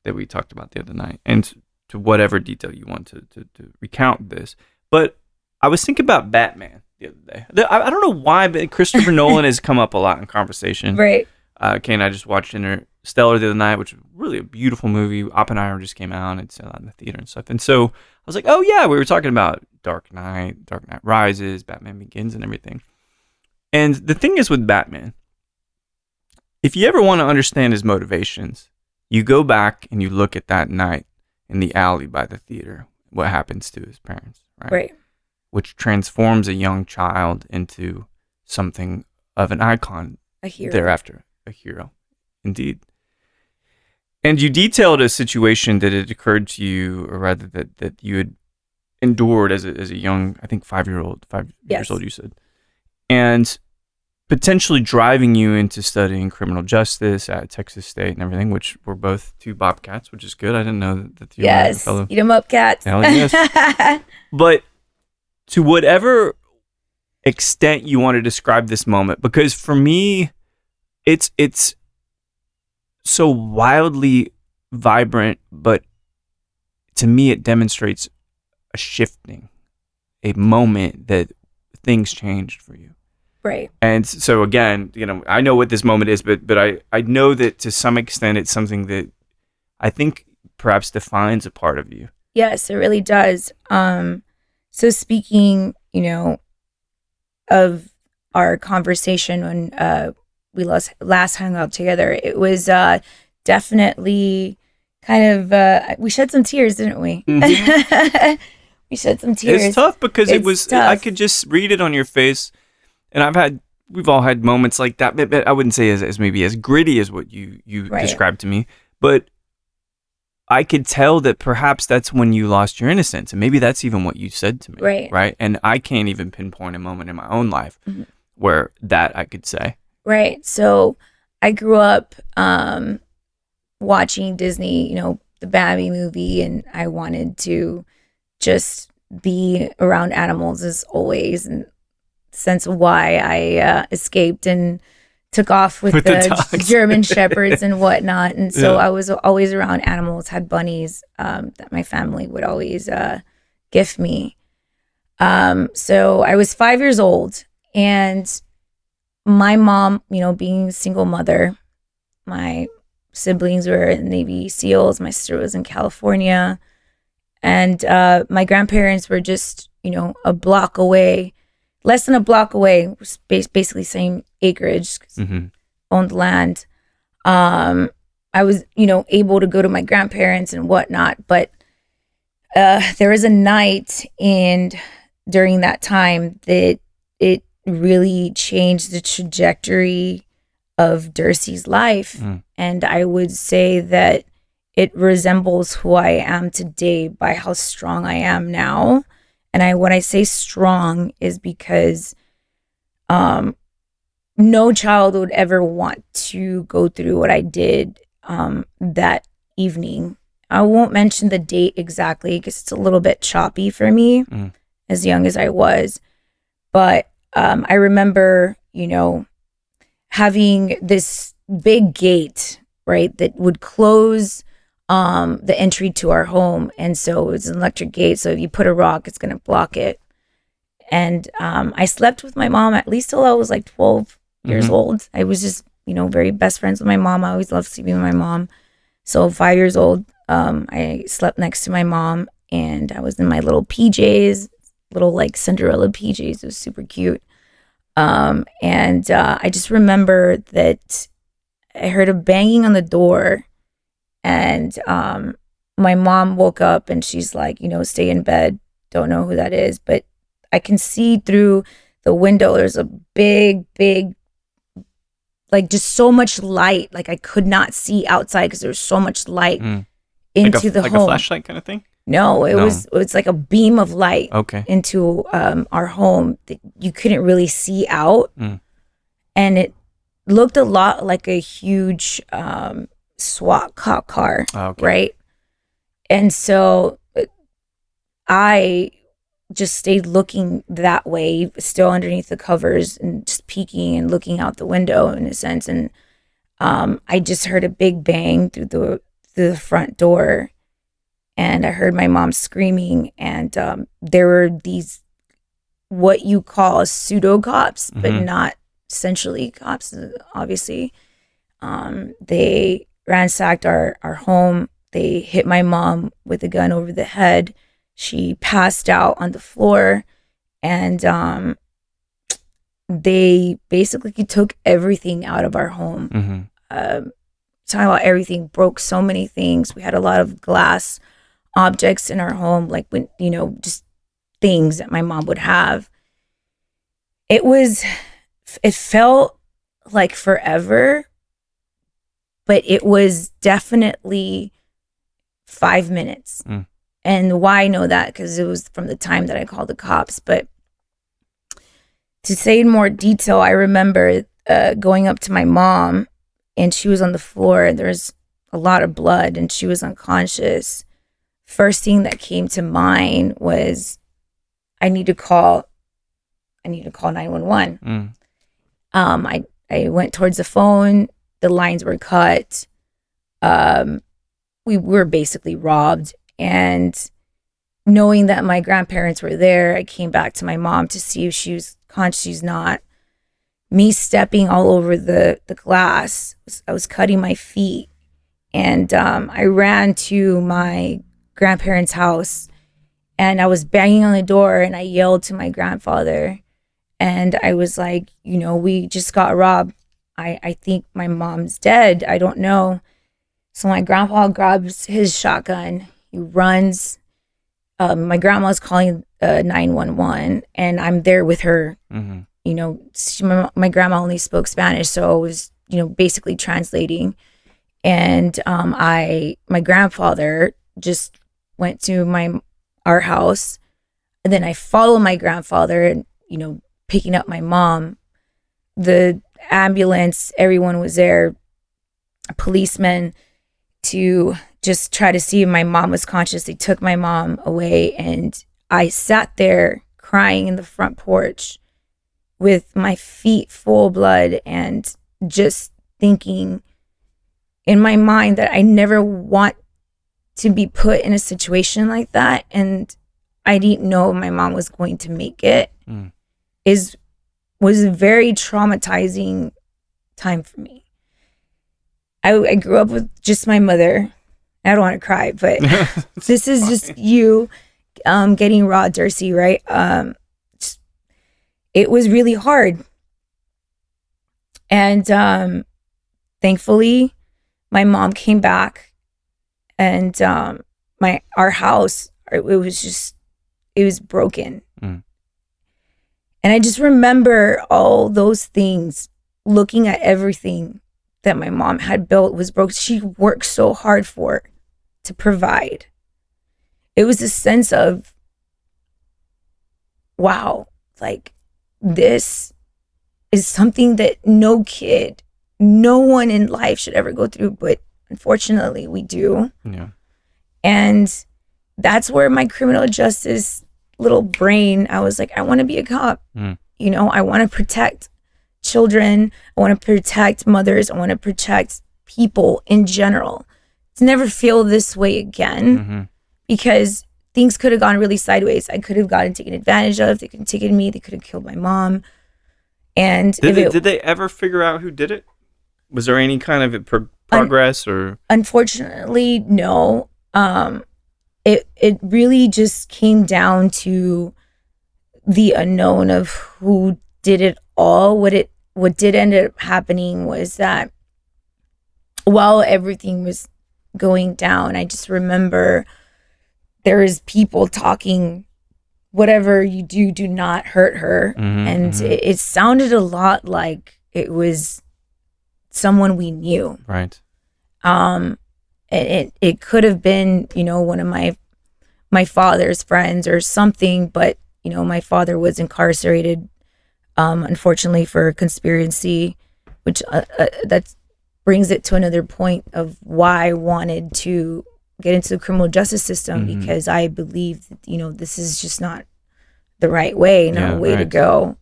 Speaker 1: that we talked about the other night, and to whatever detail you want to to, to recount this. But I was thinking about Batman the other day. I, I don't know why, but Christopher Nolan has come up a lot in conversation.
Speaker 2: Right.
Speaker 1: Uh, Kay and I just watched Interstellar the other night, which was really a beautiful movie. Oppenheimer just came out; and it's uh, in the theater and stuff. And so I was like, "Oh yeah, we were talking about Dark Knight, Dark Knight Rises, Batman Begins, and everything." And the thing is with Batman, if you ever want to understand his motivations, you go back and you look at that night in the alley by the theater. What happens to his parents, right?
Speaker 2: Right.
Speaker 1: Which transforms a young child into something of an icon
Speaker 2: A hero.
Speaker 1: thereafter a hero indeed and you detailed a situation that had occurred to you or rather that, that you had endured as a, as a young i think five year old five
Speaker 2: Yes.
Speaker 1: years old you said and potentially driving you into studying criminal justice at texas state and everything which were both two bobcats which is good i didn't know that, you were a
Speaker 2: Yes.
Speaker 1: fellow
Speaker 2: Eat 'em up, cats.
Speaker 1: Hell yes. but to whatever extent you want to describe this moment because for me it's it's so wildly vibrant but to me it demonstrates a shifting a moment that things changed for you
Speaker 2: right.
Speaker 1: and so again you know i know what this moment is but but i i know that to some extent it's something that i think perhaps defines a part of you
Speaker 2: Yes, it really does. Um, so speaking, you know, of our conversation when uh, we last last hung out together, it was uh, definitely kind of uh, we shed some tears, didn't we? we shed some tears.
Speaker 1: It's tough because it
Speaker 2: It's
Speaker 1: was. I could just read it on your face, and I've had. We've all had moments like that. But, but I wouldn't say as, as maybe as gritty as what you you
Speaker 2: Right.
Speaker 1: described to me, but I could tell that perhaps that's when you lost your innocence, and maybe that's even what you said to me.
Speaker 2: Right.
Speaker 1: Right. And I can't even pinpoint a moment in my own life
Speaker 2: Mhm.
Speaker 1: where that I could say.
Speaker 2: Right. So I grew up um, watching Disney, you know, the Bambi movie, and I wanted to just be around animals as always, and sense of why I uh, escaped and took off with,
Speaker 1: With the
Speaker 2: the. German shepherds and whatnot. And so
Speaker 1: Yeah.
Speaker 2: I was always around animals, had bunnies um, that my family would always uh, gift me. Um, so I was five years old, and my mom, you know, being a single mother, my siblings were in Navy SEALs. My sister was in California, and uh, my grandparents were just, you know, a block away, less than a block away, basically same acreage, 'cause
Speaker 1: hmm
Speaker 2: owned land. Um, I was, you know, able to go to my grandparents and whatnot, but uh, there was a night and during that time that it really changed the trajectory of Dercy's life.
Speaker 1: Mm.
Speaker 2: And I would say that it resembles who I am today by how strong I am now. And I when I say strong is because um no child would ever want to go through what I did um, that evening. I won't mention the date exactly because it's a little bit choppy for me,
Speaker 1: Mm.
Speaker 2: as young as I was. But um, I remember, you know, having this big gate, right, that would close um, the entry to our home. And so it was an electric gate. So if you put a rock, it's going to block it. And um, I slept with my mom at least till I was like 12 years
Speaker 1: Mhm.
Speaker 2: old. I was just, you know, very best friends with my mom. I always loved sleeping with my mom. So five years old, um, I slept next to my mom and I was in my little PJs, little like Cinderella PJs. It was super cute. Um, and uh, I just remember that I heard a banging on the door and um, my mom woke up and she's like, you know, stay in bed. Don't know who that is, but I can see through the window. There's a big, big, like just so much light. Like I could not see outside because there was so much light
Speaker 1: Mm.
Speaker 2: into
Speaker 1: like a,
Speaker 2: the
Speaker 1: like
Speaker 2: home.
Speaker 1: a flashlight kind of thing.
Speaker 2: No, it
Speaker 1: No.
Speaker 2: was it was like a beam of light
Speaker 1: Okay.
Speaker 2: into um, our home that you couldn't really see out,
Speaker 1: Mm.
Speaker 2: and it looked a lot like a huge um, SWAT cop car
Speaker 1: Oh, okay.
Speaker 2: right? And so uh, I just stayed looking that way, still underneath the covers and just peeking and looking out the window in a sense. And um, I just heard a big bang through the through the front door, and I heard my mom screaming. And um, there were these what you call pseudo cops, but
Speaker 1: Mhm.
Speaker 2: not essentially cops. Obviously, um, they ransacked our our home. They hit my mom with a gun over the head. She passed out on the floor, and um, they basically took everything out of our home.
Speaker 1: Mm-hmm.
Speaker 2: Um, talking about everything, broke so many things. We had a lot of glass objects in our home, like when you know, just things that my mom would have. It was, it felt like forever, but it was definitely five minutes.
Speaker 1: Mm.
Speaker 2: And why I know that? Because it was from the time that I called the cops. But to say in more detail, I remember uh, going up to my mom and she was on the floor and there was a lot of blood and she was unconscious. First thing that came to mind was I need to call I need to call 911
Speaker 1: Mm.
Speaker 2: um i i went towards the phone the lines were cut. Um we were basically robbed. And knowing that my grandparents were there i came back to my mom to see if she was conscious she's not. Me stepping all over the the glass i was cutting my feet. And um i ran to my grandparents house and i was banging on the door and i yelled to my grandfather. And I was like, you know, we just got robbed. I, I think my mom's dead. I don't know. So my grandpa grabs his shotgun. He runs. Um, my grandma's calling uh, 911, and I'm there with her.
Speaker 1: Mm-hmm.
Speaker 2: You know, she, my, my grandma only spoke Spanish, so I was, you know, basically translating. And um, I, my grandfather just went to my our house, and then I follow my grandfather, and you know, picking up my mom. The ambulance, everyone was there, policemen to just try to see if my mom was conscious. They took my mom away, and I sat there crying in the front porch with my feet full of blood and just thinking in my mind that I never want to be put in a situation like that. And I didn't know my mom was going to make it
Speaker 1: Mm.
Speaker 2: is was a very traumatizing time for me. I, I grew up with just my mother. I don't want to cry, but this is just you um, getting raw Dercy, right? Um, it was really hard. And um, thankfully, my mom came back and um, my our house, it was just, it was broken. And I just remember all those things, looking at everything that my mom had built was broke. She worked so hard for to provide. It was a sense of, wow, like this is something that no kid, no one in life should ever go through. But unfortunately, we do.
Speaker 1: yeah.
Speaker 2: And that's where my criminal justice little brain, I was like, I want to be a cop.
Speaker 1: Mm.
Speaker 2: You know, I want to protect children. I want to protect mothers. I want to protect people in general. To never feel this way again
Speaker 1: Mm-hmm.
Speaker 2: because things could have gone really sideways. I could have gotten taken advantage of. They could have taken me. They could have killed my mom. And
Speaker 1: Did they,
Speaker 2: it,
Speaker 1: did they ever figure out who did it? Was there any kind of pro- progress or?
Speaker 2: unfortunately no um it it really just came down to the unknown of who did it all what it what did end up happening was that while everything was going down i just remember there was people talking whatever you do do not hurt her
Speaker 1: Mhm,
Speaker 2: and
Speaker 1: mhm.
Speaker 2: it, it sounded a lot like it was someone we knew
Speaker 1: Right.
Speaker 2: um it, it it could have been you know one of my my father's friends or something but you know my father was incarcerated um unfortunately for conspiracy which uh, uh, that brings it to another point of why I wanted to get into the criminal justice system
Speaker 1: Mhm.
Speaker 2: because I believe that, you know, this is just not the right way, not
Speaker 1: Yeah,
Speaker 2: way to go.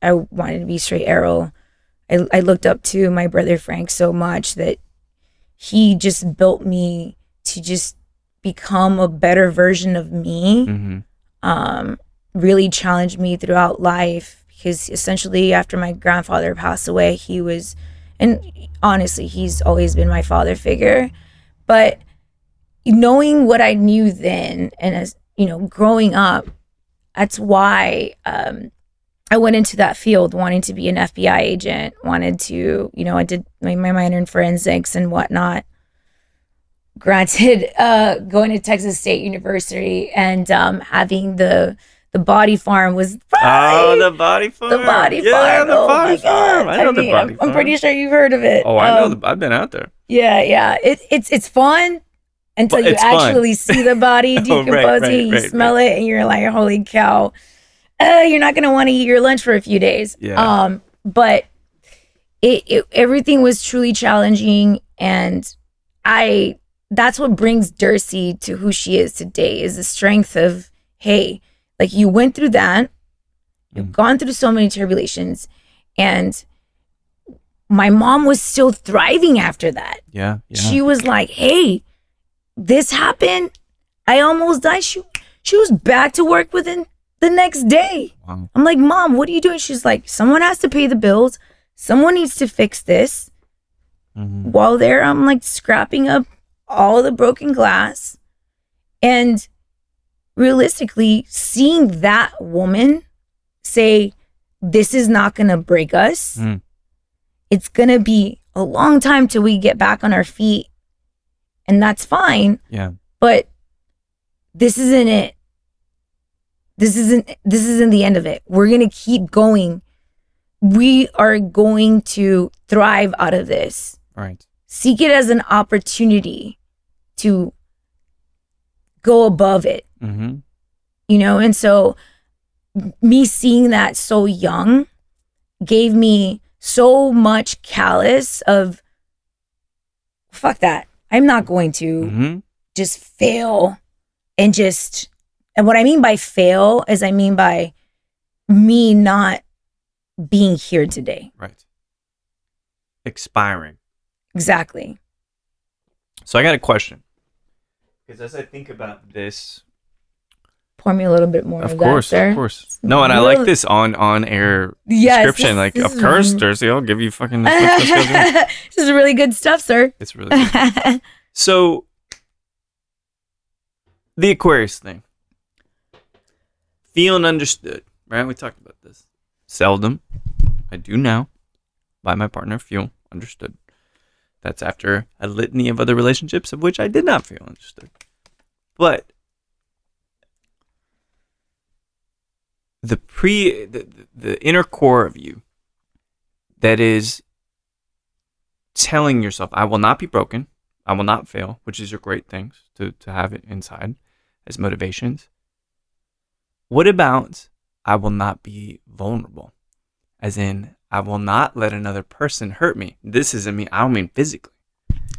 Speaker 2: I wanted to be straight arrow. I, I looked up to my brother Frank so much that he just built me to just become a better version of me
Speaker 1: hmm
Speaker 2: um, really challenged me throughout life because essentially after my grandfather passed away he was and honestly he's always been my father figure. But knowing what i knew then and as you know growing up that's why um, i went into that field wanting to be an fbi agent wanted to you know i did my, my minor in forensics and whatnot granted uh going to texas state university and um having the the body farm was
Speaker 1: Oh, the body farm.
Speaker 2: the body
Speaker 1: yeah,
Speaker 2: farm
Speaker 1: the
Speaker 2: oh
Speaker 1: body farm. I know the
Speaker 2: mean,
Speaker 1: body
Speaker 2: I'm,
Speaker 1: farm.
Speaker 2: I'm pretty sure you've heard of it
Speaker 1: Oh, I know.
Speaker 2: Um,
Speaker 1: The, I've been out there.
Speaker 2: yeah yeah it, it's it's fun until
Speaker 1: But
Speaker 2: you
Speaker 1: fun.
Speaker 2: actually see the body
Speaker 1: Oh, right,
Speaker 2: decomposing
Speaker 1: right,
Speaker 2: you
Speaker 1: right,
Speaker 2: smell it and you're like holy cow uh, you're not gonna want to eat your lunch for a few days
Speaker 1: Yeah.
Speaker 2: um but it, it everything was truly challenging and i that's what brings Dercy to who she is today is the strength of hey like you went through that you've
Speaker 1: Mm.
Speaker 2: gone through so many tribulations and my mom was still thriving after that
Speaker 1: Yeah. Yeah.
Speaker 2: she was like hey this happened i almost died she, she was back to work within the next day
Speaker 1: wow.
Speaker 2: I'm like, Mom, what are you doing? She's like, Someone has to pay the bills. Someone needs to fix this.
Speaker 1: Mhm.
Speaker 2: While there, I'm like scrapping up all the broken glass. And realistically, seeing that woman say, This is not going to break us,
Speaker 1: Mm.
Speaker 2: it's going to be a long time till we get back on our feet. And that's fine.
Speaker 1: Yeah.
Speaker 2: But this isn't it this isn't this isn't the end of it we're going to keep going we are going to thrive out of this
Speaker 1: Right.
Speaker 2: seek it as an opportunity to go above it
Speaker 1: Mm-hmm.
Speaker 2: you know and so me seeing that so young gave me so much callous of fuck that i'm not going to
Speaker 1: Mm-hmm.
Speaker 2: just fail and just and what I mean by fail is I mean by me not being here today.
Speaker 1: Right. Expiring.
Speaker 2: Exactly.
Speaker 1: So I got a question. Because as I think about this,
Speaker 2: Pour me a little bit more of,
Speaker 1: of course,
Speaker 2: that, sir.
Speaker 1: of course. No, and I like this on on air
Speaker 2: Yes,
Speaker 1: description.
Speaker 2: this-
Speaker 1: like,
Speaker 2: this
Speaker 1: of course, Dercy, I'll give you fucking. as much skills as you want.
Speaker 2: this is really good stuff, sir.
Speaker 1: It's really good. So, the Aquarius thing. Feeling understood, right? We talked about this. Seldom. I do now. By my partner, feel understood. That's after a litany of other relationships of which I did not feel understood. But the pre the, the, inner core of you that is telling yourself, I will not be broken. I will not fail, which is your great things to, to have it inside as motivations. What about I will not be vulnerable? As in, I will not let another person hurt me. This isn't me. I don't mean physically.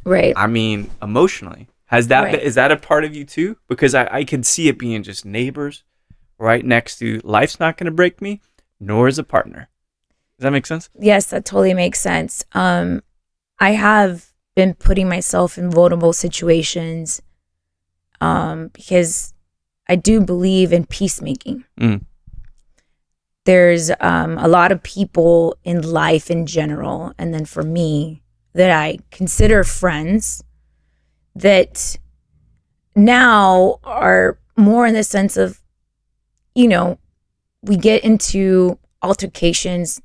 Speaker 2: right.
Speaker 1: I mean emotionally. Has that
Speaker 2: Right.
Speaker 1: been- is that a part of you too? Because I, I could see it being just neighbors right next to life's not gonna break me, nor is a partner. Does that make sense?
Speaker 2: Yes, that totally makes sense. Um, I have been putting myself in vulnerable situations um, because I do believe in peacemaking.
Speaker 1: Mm.
Speaker 2: There's um, a lot of people in life in general, and then for me, that I consider friends that now are more in the sense of, you know, we get into altercations,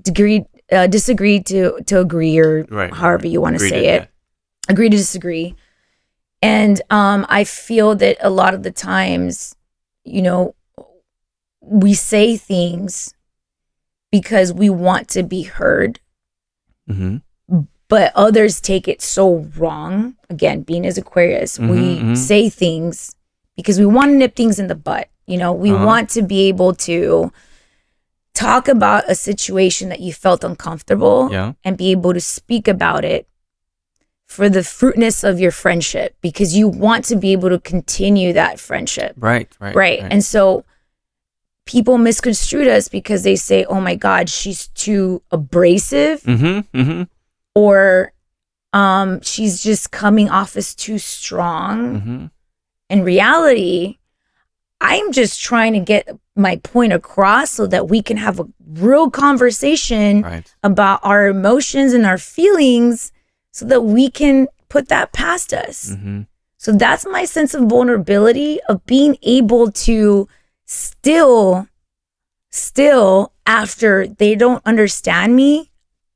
Speaker 2: degree, uh, disagree to to agree, or
Speaker 1: Right.
Speaker 2: however you want to say
Speaker 1: yeah.
Speaker 2: it agree to disagree. And um, I feel that a lot of the times, you know, we say things because we want to be heard,
Speaker 1: Mm-hmm.
Speaker 2: but others take it so wrong. Again, being as Aquarius, we
Speaker 1: Mhm, mhm.
Speaker 2: say things because we want to nip things in the butt. You know, we
Speaker 1: Uh-huh.
Speaker 2: want to be able to talk about a situation that you felt uncomfortable
Speaker 1: Yeah.
Speaker 2: and be able to speak about it for the fruitness of your friendship because you want to be able to continue that friendship.
Speaker 1: Right, right,
Speaker 2: Right. And so people misconstrued us because they say, oh my God, she's too abrasive
Speaker 1: mm-hmm, mm-hmm,
Speaker 2: or um, she's just coming off as too strong.
Speaker 1: mm-hmm.
Speaker 2: In reality, I'm just trying to get my point across so that we can have a real conversation
Speaker 1: Right.
Speaker 2: about our emotions and our feelings so that we can put that past us.
Speaker 1: Mm-hmm.
Speaker 2: So that's my sense of vulnerability of being able to still, still, after they don't understand me,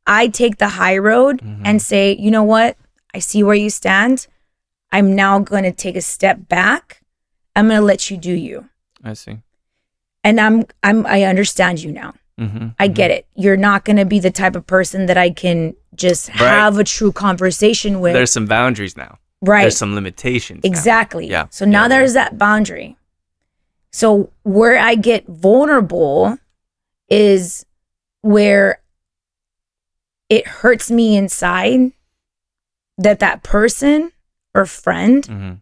Speaker 2: I take the high road
Speaker 1: Mhm.
Speaker 2: and say, you know what? I see where you stand. I'm now going to take a step back. I'm going to let you do you.
Speaker 1: I see.
Speaker 2: And I'm, I'm, I understand you now.
Speaker 1: Mm-hmm.
Speaker 2: I get it. You're not going to be the type of person that I can just have a true conversation with.
Speaker 1: There's some boundaries now.
Speaker 2: right.
Speaker 1: There's some limitations. now.
Speaker 2: Exactly.
Speaker 1: Yeah.
Speaker 2: So now
Speaker 1: Yeah,
Speaker 2: there's that boundary. So where I get vulnerable is where it hurts me inside that that person or friend
Speaker 1: Mm-hmm.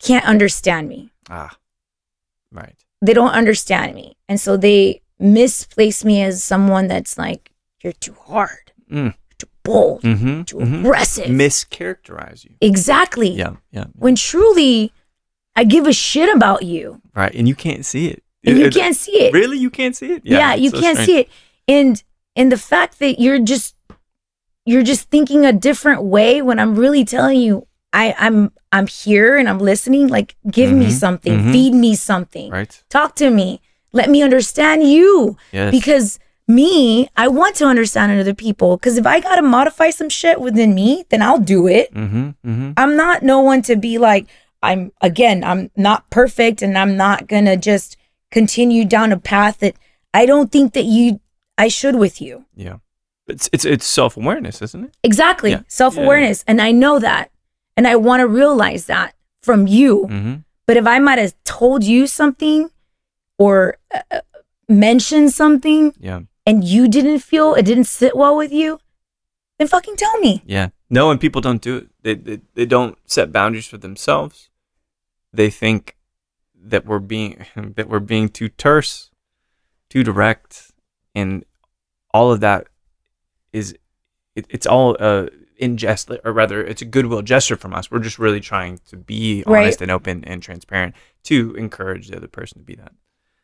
Speaker 2: can't understand me.
Speaker 1: Ah. Right.
Speaker 2: They don't understand me. And so they misplace me as someone that's like, you're too hard,
Speaker 1: Mm.
Speaker 2: too bold,
Speaker 1: Mm-hmm.
Speaker 2: too aggressive.
Speaker 1: Mischaracterize you.
Speaker 2: exactly.
Speaker 1: Yeah. Yeah.
Speaker 2: When truly, I give a shit about you.
Speaker 1: Right. And you can't see it.
Speaker 2: and you
Speaker 1: It-
Speaker 2: can't see it.
Speaker 1: Really? You can't see it?
Speaker 2: Yeah, you can't see it. And and the fact that you're just you're just thinking a different way when I'm really telling you I I'm I'm here and I'm listening like give me
Speaker 1: Mhm,
Speaker 2: something,
Speaker 1: mhm.
Speaker 2: feed me something.
Speaker 1: Right.
Speaker 2: Talk to me. Let me understand you
Speaker 1: Yes.
Speaker 2: because me, I want to understand other people cuz if I got to modify some shit within me, then I'll do it.
Speaker 1: Mm-hmm. Mm-hmm.
Speaker 2: I'm not no one to be like, I'm again, I'm not perfect and I'm not gonna just continue down a path that I don't think that you I should with you.
Speaker 1: Yeah. It's it's it's self awareness, isn't it?
Speaker 2: Exactly.
Speaker 1: Yeah.
Speaker 2: Self awareness. And I know that. And I want to realize that from you.
Speaker 1: Mm-hmm.
Speaker 2: But if I might have told you something or uh, mentioned something
Speaker 1: Yeah.
Speaker 2: and you didn't feel it didn't sit well with you, then fucking tell me.
Speaker 1: Yeah. No, and people don't do it. They, they they don't set boundaries for themselves. They think that we're being that we're being too terse, too direct, and all of that is it, it's all uh in jest or rather it's a goodwill gesture from us. We're just really trying to be
Speaker 2: Right.
Speaker 1: honest and open and transparent to encourage the other person to be that.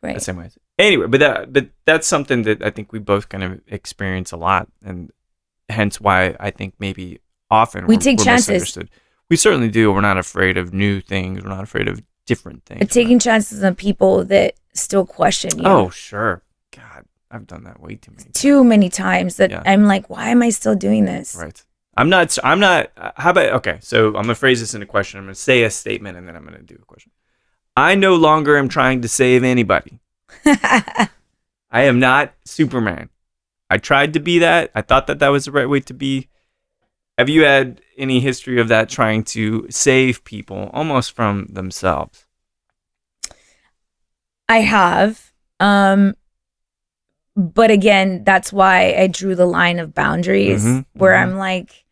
Speaker 2: Right.
Speaker 1: the same way. Anyway, but that but that's something that I think we both kind of experience a lot, and hence why I think maybe often
Speaker 2: We take chances.
Speaker 1: We certainly do. We're not afraid of new things. We're not afraid of different things.
Speaker 2: But taking chances on people that still question you.
Speaker 1: oh sure, God, I've done that way too many. times.
Speaker 2: too many times that
Speaker 1: Yeah.
Speaker 2: I'm like, why am I still doing this?
Speaker 1: Right. I'm not. I'm not. How about okay? So I'm gonna phrase this in a question. I'm gonna say a statement and then I'm gonna do a question. I no longer am trying to save anybody. I am not Superman. I tried to be that. I thought that that was the right way to be. Have you had any history of that trying to save people almost from themselves?
Speaker 2: I have. Um but again, that's why I drew the line of boundaries
Speaker 1: Mhm,
Speaker 2: where
Speaker 1: mhm.
Speaker 2: I'm like,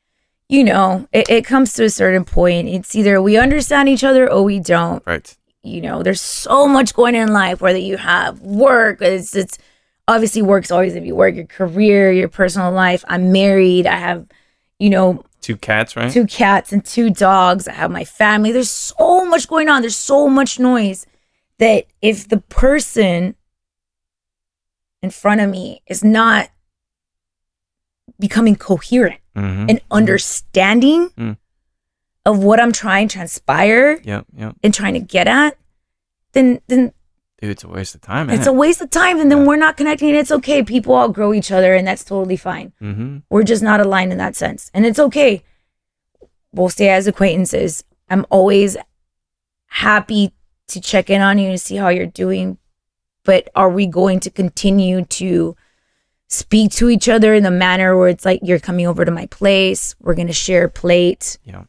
Speaker 2: you know, it, it comes to a certain point. It's either we understand each other or we don't.
Speaker 1: Right.
Speaker 2: You know, there's so much going on in life, whether you have work, it's it's obviously work's always gonna be work, your career, your personal life. I'm married, I have, you know,
Speaker 1: Two cats, right?
Speaker 2: two cats and two dogs. I have my family. There's so much going on. There's so much noise that if the person in front of me is not becoming coherent
Speaker 1: Mm-hmm.
Speaker 2: and understanding
Speaker 1: Mm.
Speaker 2: Of what I'm trying to transpire
Speaker 1: Yep. Yep.
Speaker 2: and trying to get at, then then
Speaker 1: Dude, it's a waste of time.
Speaker 2: it's a waste of time. And then
Speaker 1: Yeah.
Speaker 2: we're not connecting. And it's okay. People outgrow each other, and that's totally fine.
Speaker 1: mm-hmm.
Speaker 2: we're just not aligned in that sense. And it's okay. We'll stay as acquaintances. I'm always happy to check in on you and see how you're doing. But are we going to continue to speak to each other in the manner where it's like you're coming over to my place, we're going to share a plate,
Speaker 1: Yeah.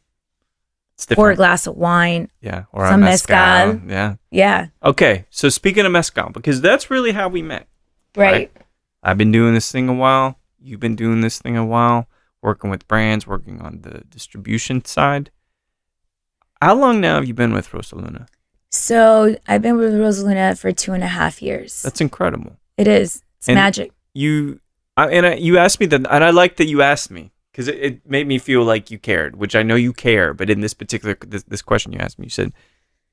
Speaker 2: Pour a glass of wine?
Speaker 1: Yeah. Or
Speaker 2: some
Speaker 1: a mezcal.
Speaker 2: mezcal.
Speaker 1: Yeah.
Speaker 2: Yeah,
Speaker 1: Okay. So speaking of mezcal, because that's really how we met.
Speaker 2: right.
Speaker 1: I've been doing this thing a while. You've been doing this thing a while. working with brands, working on the distribution side. How long now have you been with Rosaluna?
Speaker 2: So I've been with Rosaluna for two and a half years.
Speaker 1: That's incredible.
Speaker 2: it is. It's
Speaker 1: And-
Speaker 2: magic.
Speaker 1: You I, and I, you asked me that, and I like that you asked me because it, it made me feel like you cared, which I know you care. But in this particular this, this question you asked me, you said,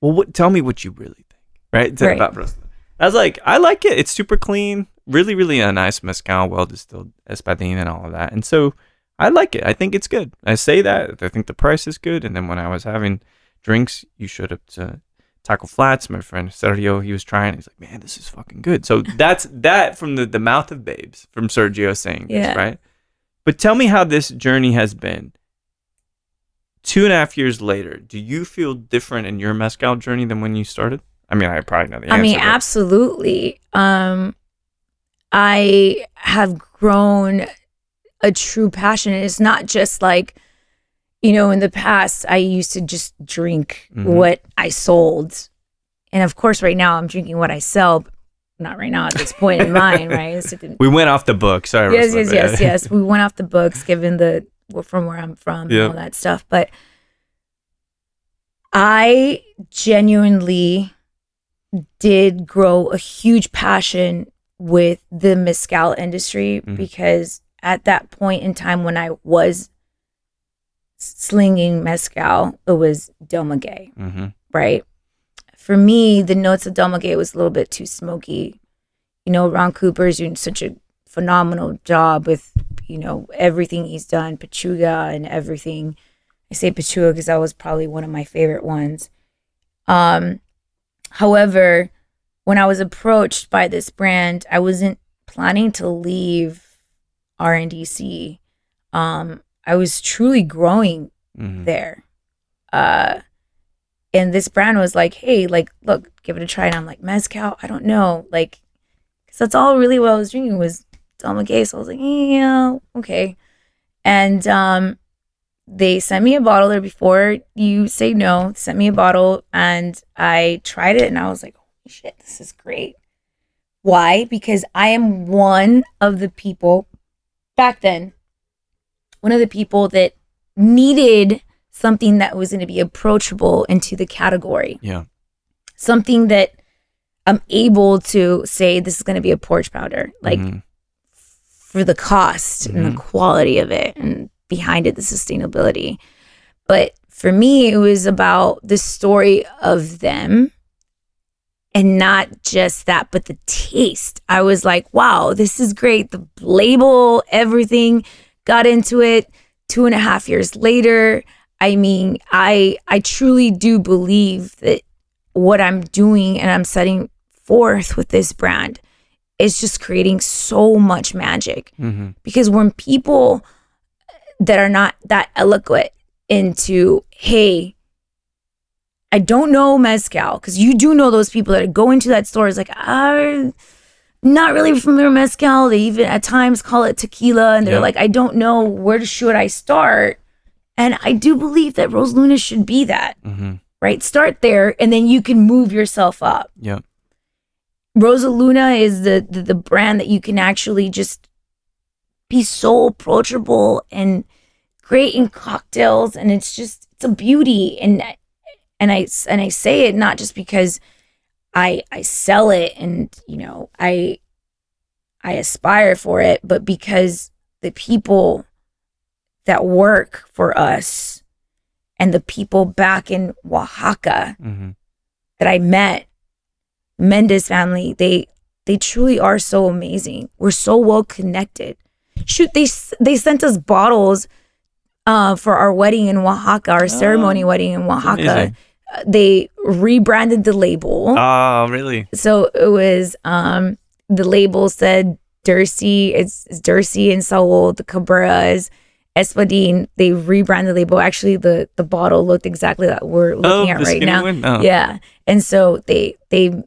Speaker 1: "Well, what, tell me what you really think." Right,
Speaker 2: Right.
Speaker 1: about. I was like, I like it. It's super clean, really, really a nice mezcal, well distilled espadin, and all of that. And so I like it. I think it's good. I say that. I think the price is good. And then when I was having drinks, you showed up to Taco Flats. My friend Sergio, he was trying. He's like, man, this is fucking good. So that's that from the, the mouth of babes from Sergio saying
Speaker 2: Yeah.
Speaker 1: this, right? But tell me how this journey has been. Two and a half years later, do you feel different in your mezcal journey than when you started? I mean, I probably know the answer.
Speaker 2: I mean,
Speaker 1: but-
Speaker 2: absolutely. Um, I have grown a true passion. It's not just like, you know, in the past, I used to just drink
Speaker 1: Mhm.
Speaker 2: what I sold. And of course, right now, I'm drinking what I sell. Not right now at this point in mine, right? So
Speaker 1: We went off the book. Sorry.
Speaker 2: yes, yes, yes, yes. We went off the books, given the from where I'm from
Speaker 1: Yeah.
Speaker 2: and all that stuff. But I genuinely did grow a huge passion with the mezcal industry
Speaker 1: Mhm.
Speaker 2: because at that point in time when I was slinging mezcal, it was Del Maguey
Speaker 1: Mhm.
Speaker 2: right? For me, the notes of Maguey was a little bit too smoky. You know, Ron Cooper's doing such a phenomenal job with, you know, everything he's done, Pechuga and everything. I say Pechuga because that was probably one of my favorite ones. Um, however, when I was approached by this brand, I wasn't planning to leave RNDC. Um, I was truly growing
Speaker 1: Mhm.
Speaker 2: there. Uh, and this brand was like, hey, like, look, give it a try. And I'm like, Mezcal, I don't know. Like, because that's all really what I was drinking was Del Maguey. So I was like, yeah, okay. And um, they sent me a bottle there before you say no. Sent me a bottle and I tried it and I was like, holy shit, this is great. Why? Because I am one of the people back then, one of the people that needed something that was going to be approachable into the category,
Speaker 1: Yeah.
Speaker 2: something that I'm able to say this is going to be a porch powder, like
Speaker 1: Mhm.
Speaker 2: for the cost and the quality of it, and behind it, the sustainability. But for me, it was about the story of them and not just that, but the taste. I was like, wow, this is great. The label, everything, got into it. Two and a half years later, I mean, I I truly do believe that what I'm doing and I'm setting forth with this brand is just creating so much magic
Speaker 1: Mhm.
Speaker 2: because when people that are not that eloquent into hey i don't know mezcal because you do know those people that go into that store is like i'm not really familiar with mezcal they even at times call it tequila and they're
Speaker 1: Yeah.
Speaker 2: like i don't know where should i start and i do believe that Rosaluna should be that
Speaker 1: Mhm.
Speaker 2: right start there and then you can move yourself up
Speaker 1: Yeah.
Speaker 2: Rosaluna is the, the the brand that you can actually just be so approachable and great in cocktails and it's just it's a beauty and and I and I say it not just because I I sell it and you know I I aspire for it but because the people that work for us and the people back in Oaxaca
Speaker 1: Mhm.
Speaker 2: that I met, Mendez family, they they truly are so amazing. We're so well connected. Shoot, they they sent us bottles uh, for our wedding in Oaxaca, our ceremony wedding in Oaxaca. Uh, they rebranded the label,
Speaker 1: Oh, really?
Speaker 2: so it was um the label said Dercy. It's, it's Dercy and Saul. The Cabrera is Espadin. They rebranded the label. Actually, the the bottle looked exactly that we're looking
Speaker 1: oh,
Speaker 2: at right now.
Speaker 1: Oh.
Speaker 2: Yeah. And so they they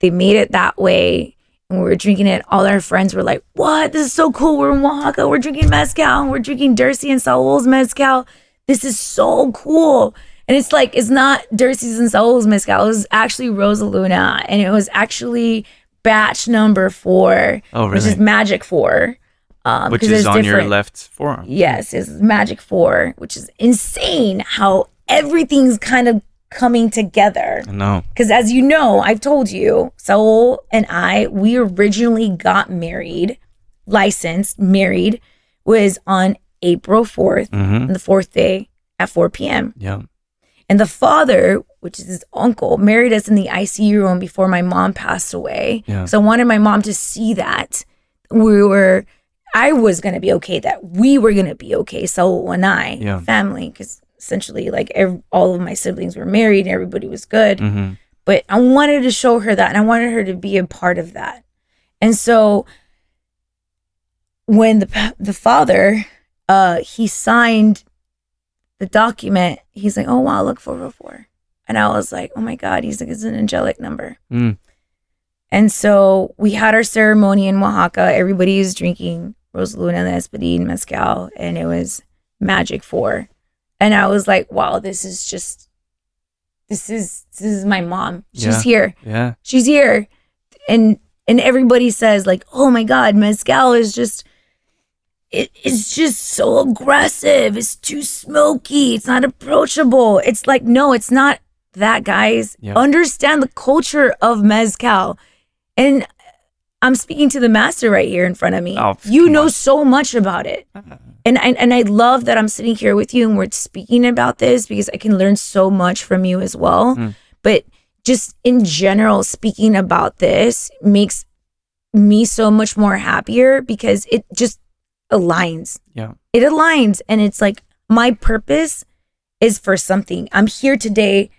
Speaker 2: they made it that way. And we were drinking it. All our friends were like, What? This is so cool. We're in Oaxaca. We're drinking mezcal. And we're drinking Dercy and Saul's mezcal. This is so cool. And it's like, it's not Dercy's and Saul's mezcal. It was actually Rosaluna. And it was actually batch number four,
Speaker 1: Oh,
Speaker 2: which is? Magic Four. Um,
Speaker 1: Which is on your left forearm.
Speaker 2: Yes, it's Magic Four, which is insane how everything's kind of coming together.
Speaker 1: I know.
Speaker 2: Because as you know, I've told you, Saul and I, we originally got married, licensed, married, was on April 4th,
Speaker 1: Mm-hmm.
Speaker 2: on the fourth day at 4 p.m.
Speaker 1: Yeah.
Speaker 2: And the father, which is his uncle, married us in the ICU room before my mom passed away.
Speaker 1: Yeah.
Speaker 2: So I wanted my mom to see that we were, I was going to be okay, that we were going to be okay. So and I,
Speaker 1: Yeah.
Speaker 2: family, because essentially like all of my siblings were married and everybody was good.
Speaker 1: Mm-hmm.
Speaker 2: But I wanted to show her that and I wanted her to be a part of that. And so when the the father uh he signed the document, he's like, "Oh wow, look 444." And I was like, "Oh my god, he's like it's an angelic number."
Speaker 1: Mm.
Speaker 2: And so we had our ceremony in Oaxaca. Everybody was drinking Rosaluna the Espadín mezcal and it was magic 4. And I was like, "Wow, this is just this is this is my mom. She's
Speaker 1: Yeah.
Speaker 2: here
Speaker 1: Yeah.
Speaker 2: she's here and and everybody says like oh my god mezcal is just it, it's just so aggressive it's too smoky it's not approachable it's like no it's not that guys understand the culture of mezcal and i'm speaking to the master right here in front of me
Speaker 1: Oh,
Speaker 2: you know
Speaker 1: on.
Speaker 2: so much about it and I, and I love that I'm sitting here with you and we're speaking about this because I can learn so much from you as well.
Speaker 1: Mm.
Speaker 2: But just in general, speaking about this makes me so much more happier because it just aligns.
Speaker 1: Yeah.
Speaker 2: It aligns, and it's like my purpose is for something. I'm here today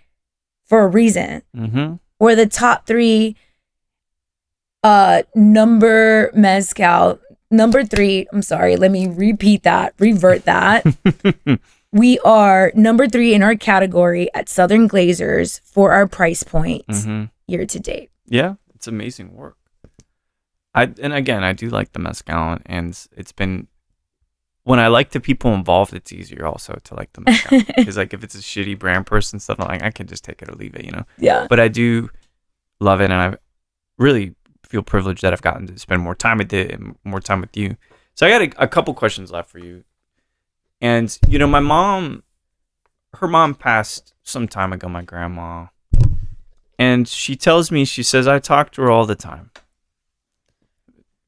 Speaker 2: for a reason.
Speaker 1: Mm-hmm.
Speaker 2: We're the top three uh number mezcal number three i'm sorry let me repeat that revert that we are number three in our category at Southern Glazer's for our price point
Speaker 1: Mm-hmm.
Speaker 2: year to date
Speaker 1: Yeah, it's amazing work. I and again, I do like the mezcal, and it's been when I like the people involved, it's easier also to like the mezcal because like if it's a shitty brand person stuff, I'm like I can just take it or leave it, you know.
Speaker 2: yeah
Speaker 1: But I do love it, and I really feel privileged that I've gotten to spend more time with it more time with you. So I got a, a couple questions left for you, and you know, my mom, her mom passed some time ago. My grandma, and she tells me she says I talk to her all the time.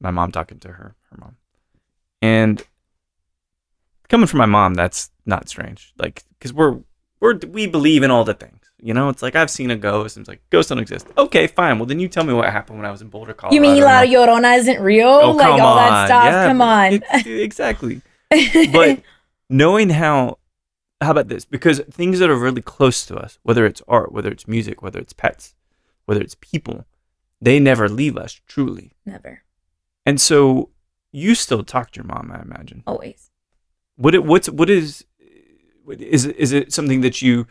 Speaker 1: My mom talking to her, her mom, and coming from my mom, that's not strange. Like, because we're we're we believe in all the things. You know, it's like I've seen a ghost, and it's like ghosts don't exist. Okay, fine. Well, then you tell me what happened when I was in Boulder, Colorado.
Speaker 2: you mean la llorona isn't real
Speaker 1: Oh,
Speaker 2: like all
Speaker 1: on.
Speaker 2: that stuff
Speaker 1: Yeah,
Speaker 2: come on
Speaker 1: it- exactly. But knowing how, how about this? Because things that are really close to us, whether it's art, whether it's music, whether it's pets, whether it's people, they never leave us truly.
Speaker 2: never
Speaker 1: And so you still talk to your mom, I imagine.
Speaker 2: always
Speaker 1: What it, what's what is is is it something that you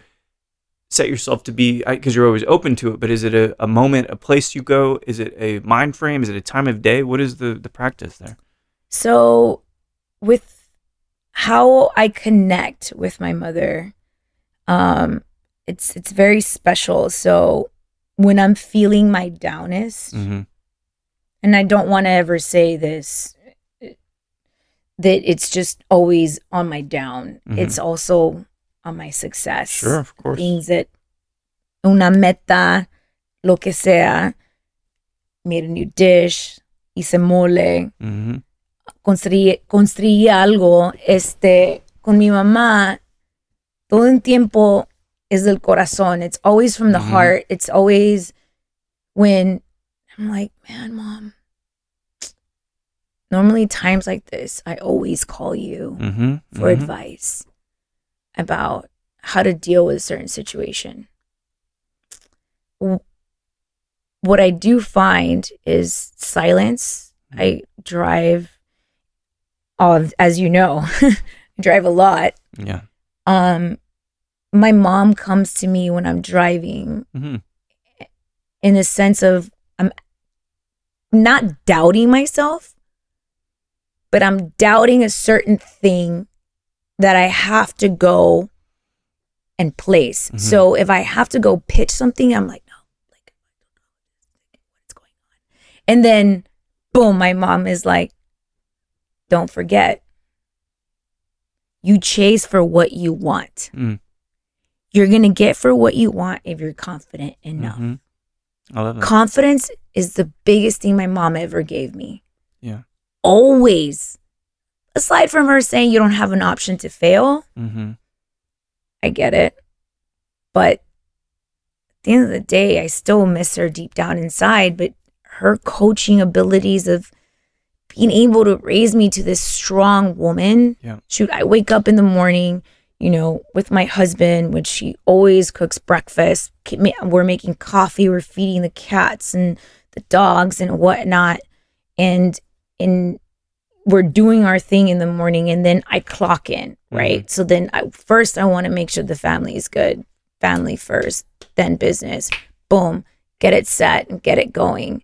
Speaker 1: set yourself to be because you're always open to it but is it a, a moment a place you go is it a mind frame is it a time of day what is the the practice there
Speaker 2: So, with how I connect with my mother, um, it's it's very special. So, when I'm feeling my downest,
Speaker 1: mm-hmm.
Speaker 2: and I don't want to ever say this, that it's just always on my down.
Speaker 1: Mhm.
Speaker 2: It's also on my success.
Speaker 1: sure of course
Speaker 2: Things that una meta, lo que sea, made a new dish, hice mole,
Speaker 1: mm-hmm.
Speaker 2: construí, construí algo este, con mi mamá, todo el tiempo es del corazón. It's always from the
Speaker 1: Mhm.
Speaker 2: heart. It's always when I'm like, man, mom, normally times like this, I always call you
Speaker 1: Mm-hmm.
Speaker 2: for advice about how to deal with a certain situation. What I do find is silence. I drive, uh, as you know, I drive a lot.
Speaker 1: yeah
Speaker 2: Um, my mom comes to me when I'm driving
Speaker 1: mm-hmm.
Speaker 2: in a sense of I'm not doubting myself, but I'm doubting a certain thing that I have to go and place.
Speaker 1: Mhm.
Speaker 2: So if I have to go pitch something, I'm like, no, like what's going on? And then boom, my mom is like, don't forget, you chase for what you want.
Speaker 1: Mm.
Speaker 2: You're going to get for what you want if you're confident enough.
Speaker 1: Mhm. I love that.
Speaker 2: Confidence is the biggest thing my mom ever gave me.
Speaker 1: yeah.
Speaker 2: Always. Aside from her saying you don't have an option to fail,
Speaker 1: Mm-hmm.
Speaker 2: I get it. But at the end of the day, I still miss her deep down inside. But her coaching abilities of being able to raise me to this strong woman.
Speaker 1: Yeah.
Speaker 2: Shoot, I wake up in the morning, you know, with my husband, which she always cooks breakfast. We're making coffee, we're feeding the cats and the dogs and whatnot. And and we're doing our thing in the morning and then I clock in, right? So then I, first I want to make sure the family is good. Family first, then business. Boom, get it set and get it going.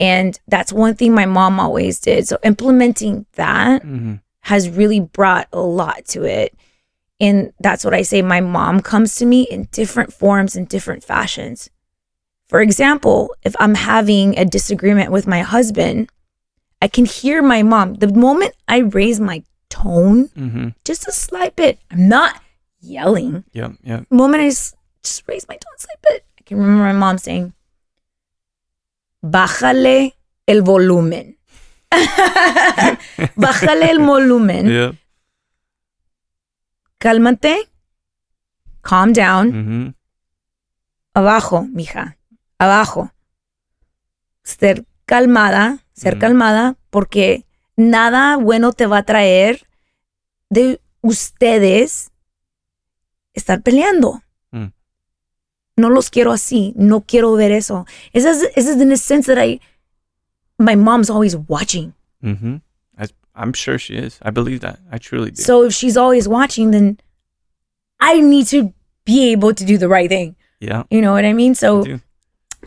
Speaker 2: And that's one thing my mom always did. So implementing that
Speaker 1: Mm-hmm.
Speaker 2: has really brought a lot to it. And that's what I say. My mom comes to me in different forms and different fashions. For example, if I'm having a disagreement with my husband, I can hear my mom. The moment I raise my tone,
Speaker 1: Mm-hmm.
Speaker 2: just a slight bit, I'm not yelling.
Speaker 1: Yeah, yeah.
Speaker 2: The moment I just raise my tone a slight bit, I can remember my mom saying, Bájale el volumen. Bájale el volumen.
Speaker 1: Yeah.
Speaker 2: Cálmate. Calm down.
Speaker 1: Mm-hmm.
Speaker 2: Abajo, mija. Abajo. Calmada, ser
Speaker 1: Mm.
Speaker 2: calmada, porque nada bueno te va a traer de ustedes estar peleando.
Speaker 1: Mm.
Speaker 2: No los quiero así. No quiero ver eso. Esa es, esa es in the sense that I, my mom's always watching.
Speaker 1: Mm-hmm. I, I'm sure she is. I believe that. I truly do.
Speaker 2: So if she's always watching, then I need to be able to do the right thing.
Speaker 1: yeah.
Speaker 2: You know what I mean? So.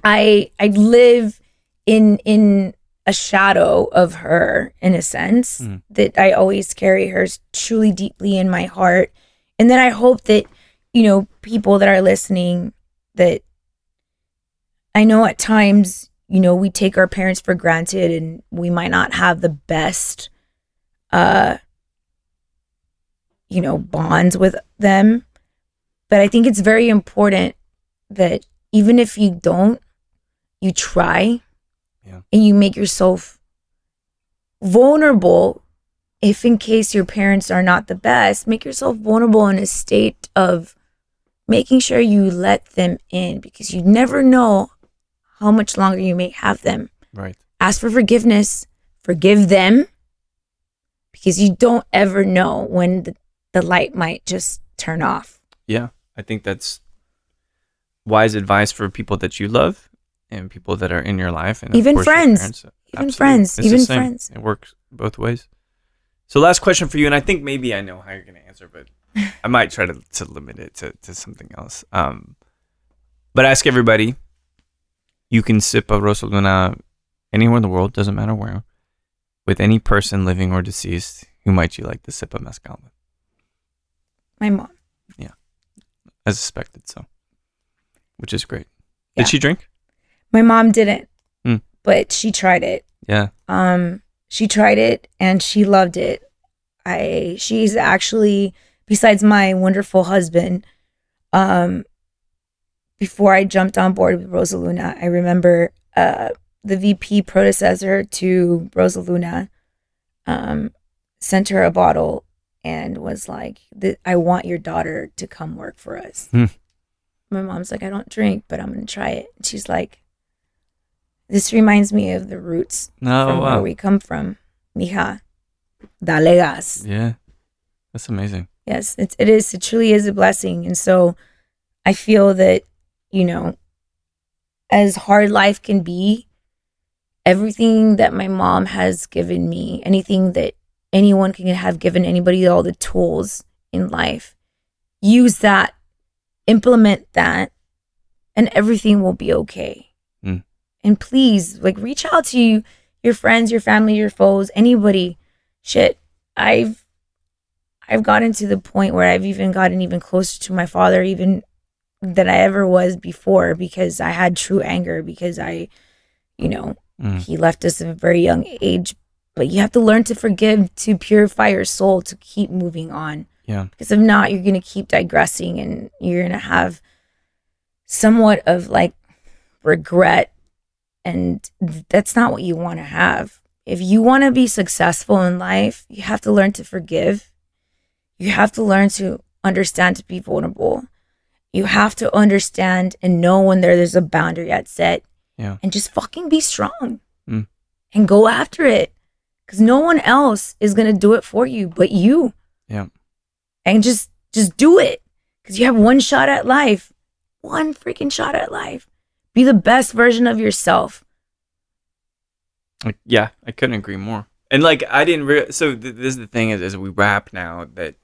Speaker 2: I I live in in a shadow of her in a sense
Speaker 1: Mm.
Speaker 2: that I always carry her truly deeply in my heart. And then I hope that, you know, people that are listening that I know at times, you know, we take our parents for granted and we might not have the best uh you know, bonds with them. But I think it's very important that even if you don't, you try
Speaker 1: Yeah.
Speaker 2: and you make yourself vulnerable if in case your parents are not the best, make yourself vulnerable in a state of making sure you let them in because you never know how much longer you may have them.
Speaker 1: Right.
Speaker 2: Ask for forgiveness, forgive them because you don't ever know when the, the light might just turn off.
Speaker 1: Yeah. I think that's wise advice for people that you love and people that are in your life and
Speaker 2: Even friends.
Speaker 1: parents.
Speaker 2: Even friends.
Speaker 1: It's
Speaker 2: Even friends.
Speaker 1: It works both ways. So last question for you, and I think maybe I know how you're gonna answer, but I might try to, to limit it to, to something else. Um but ask everybody. You can sip a Rosaluna anywhere in the world, doesn't matter where, with any person living or deceased. Who might you like to sip a mezcal with?
Speaker 2: My mom.
Speaker 1: Yeah as suspected, so which is great.
Speaker 2: Yeah.
Speaker 1: Did she drink?
Speaker 2: My mom didn't,
Speaker 1: Hmm.
Speaker 2: but she tried it.
Speaker 1: Yeah.
Speaker 2: Um, she tried it and she loved it. I she's actually besides my wonderful husband, um, before I jumped on board with Rosaluna, I remember uh the VP predecessor to Rosaluna um sent her a bottle and was like, I want your daughter to come work for us.
Speaker 1: Hmm.
Speaker 2: My mom's like, I don't drink, but I'm gonna try it. And she's like, This reminds me of the roots
Speaker 1: No,
Speaker 2: from
Speaker 1: wow.
Speaker 2: where we come from. Mija, dale gas.
Speaker 1: Yeah. That's amazing.
Speaker 2: Yes, it's, it is. It truly is a blessing. And so I feel that, you know, as hard life can be, everything that my mom has given me, anything that anyone can have given anybody, all the tools in life, use that, implement that, and everything will be okay. And please, like, reach out to your friends, your family, your foes, anybody. Shit, I've I've gotten to the point where I've even gotten even closer to my father even than I ever was before because I had true anger because I, you know,
Speaker 1: Mm.
Speaker 2: he left us at a very young age but you have to learn to forgive to purify your soul to keep moving on.
Speaker 1: Yeah.
Speaker 2: Because if not, you're going to keep digressing and you're going to have somewhat of like regret. And that's not what you want to have. If you want to be successful in life, you have to learn to forgive. You have to learn to understand to be vulnerable. You have to understand and know when there, there's a boundary at set
Speaker 1: Yeah.
Speaker 2: and just fucking be strong
Speaker 1: Mm.
Speaker 2: and go after it. Because no one else is going to do it for you but you
Speaker 1: Yeah.
Speaker 2: and just just do it because you have one shot at life one freaking shot at life be the best version of yourself
Speaker 1: yeah, I couldn't agree more. And like, I didn't. Re- so th- this is the thing is, as we wrap now, that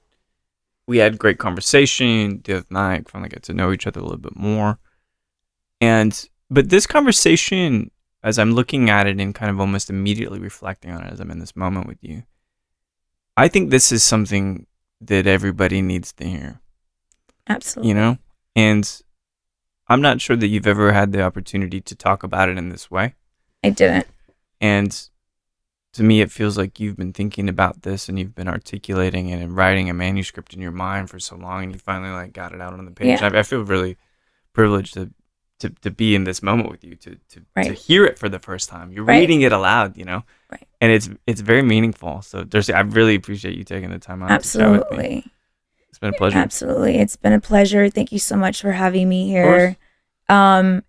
Speaker 1: we had great conversation the other night. Finally, get to know each other a little bit more. And but this conversation, as I'm looking at it and kind of almost immediately reflecting on it as I'm in this moment with you, I think this is something that everybody needs to hear.
Speaker 2: absolutely
Speaker 1: You know, and I'm not sure that you've ever had the opportunity to talk about it in this way.
Speaker 2: i didn't
Speaker 1: And to me, it feels like you've been thinking about this and you've been articulating it and writing a manuscript in your mind for so long, and you finally like got it out on the page.
Speaker 2: Yeah.
Speaker 1: I, I feel really privileged to, to to be in this moment with you, to to, to hear it for the first time. You're
Speaker 2: Right.
Speaker 1: reading it aloud, you know,
Speaker 2: Right.
Speaker 1: and it's it's very meaningful. So, Dercy, I really appreciate you taking the time out. to chat with me.
Speaker 2: absolutely
Speaker 1: It's been a pleasure.
Speaker 2: absolutely it's been a pleasure thank you so much for having me here um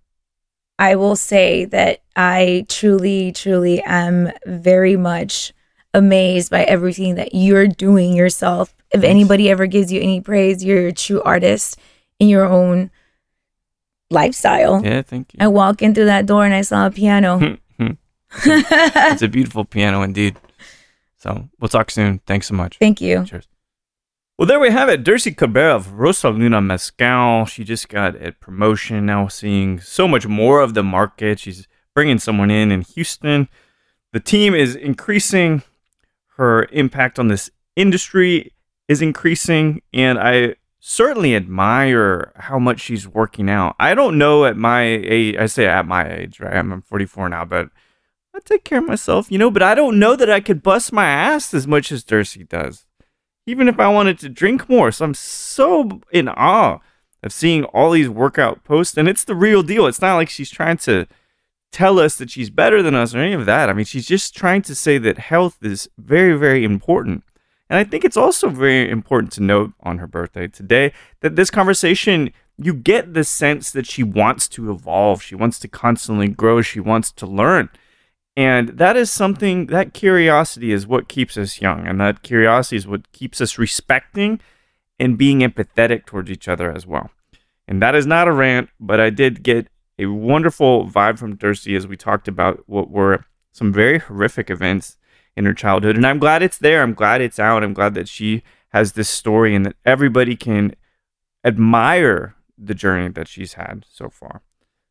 Speaker 2: i will say that i truly truly am very much amazed by everything that you're doing yourself if anybody ever gives you any praise you're a true artist in your own lifestyle
Speaker 1: Yeah, thank you.
Speaker 2: i walk in through that door and i saw a piano
Speaker 1: it's a beautiful piano indeed. So we'll talk soon. Thanks so much.
Speaker 2: thank you
Speaker 1: Cheers. Well, there we have it. Dercy Cabrera of Rosaluna Mezcal. She just got a promotion. Now seeing so much more of the market. She's bringing someone in in Houston. The team is increasing. Her impact on this industry is increasing. And I certainly admire how much she's working out. I don't know at my age, I say at my age, right? I'm 44 now, but I take care of myself, you know, but I don't know that I could bust my ass as much as Dercy does even if I wanted to drink more. So I'm so in awe of seeing all these workout posts, and it's the real deal. It's not like she's trying to tell us that she's better than us or any of that. I mean, she's just trying to say that health is very, very important. And I think it's also very important to note on her birthday today that this conversation, you get the sense that she wants to evolve. She wants to constantly grow. She wants to learn. And that is something, that curiosity is what keeps us young. And that curiosity is what keeps us respecting and being empathetic towards each other as well. And that is not a rant, but I did get a wonderful vibe from Dercy as we talked about what were some very horrific events in her childhood. And I'm glad it's there. I'm glad it's out. I'm glad that she has this story and that everybody can admire the journey that she's had so far.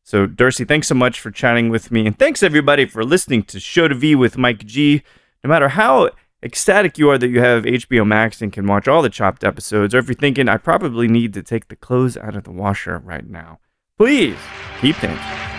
Speaker 1: So, Dercy, thanks so much for chatting with me. And thanks everybody for listening to Show to V with Mike G. No matter how ecstatic you are that you have HBO Max and can watch all the chopped episodes, or if you're thinking, I probably need to take the clothes out of the washer right now, please keep thinking.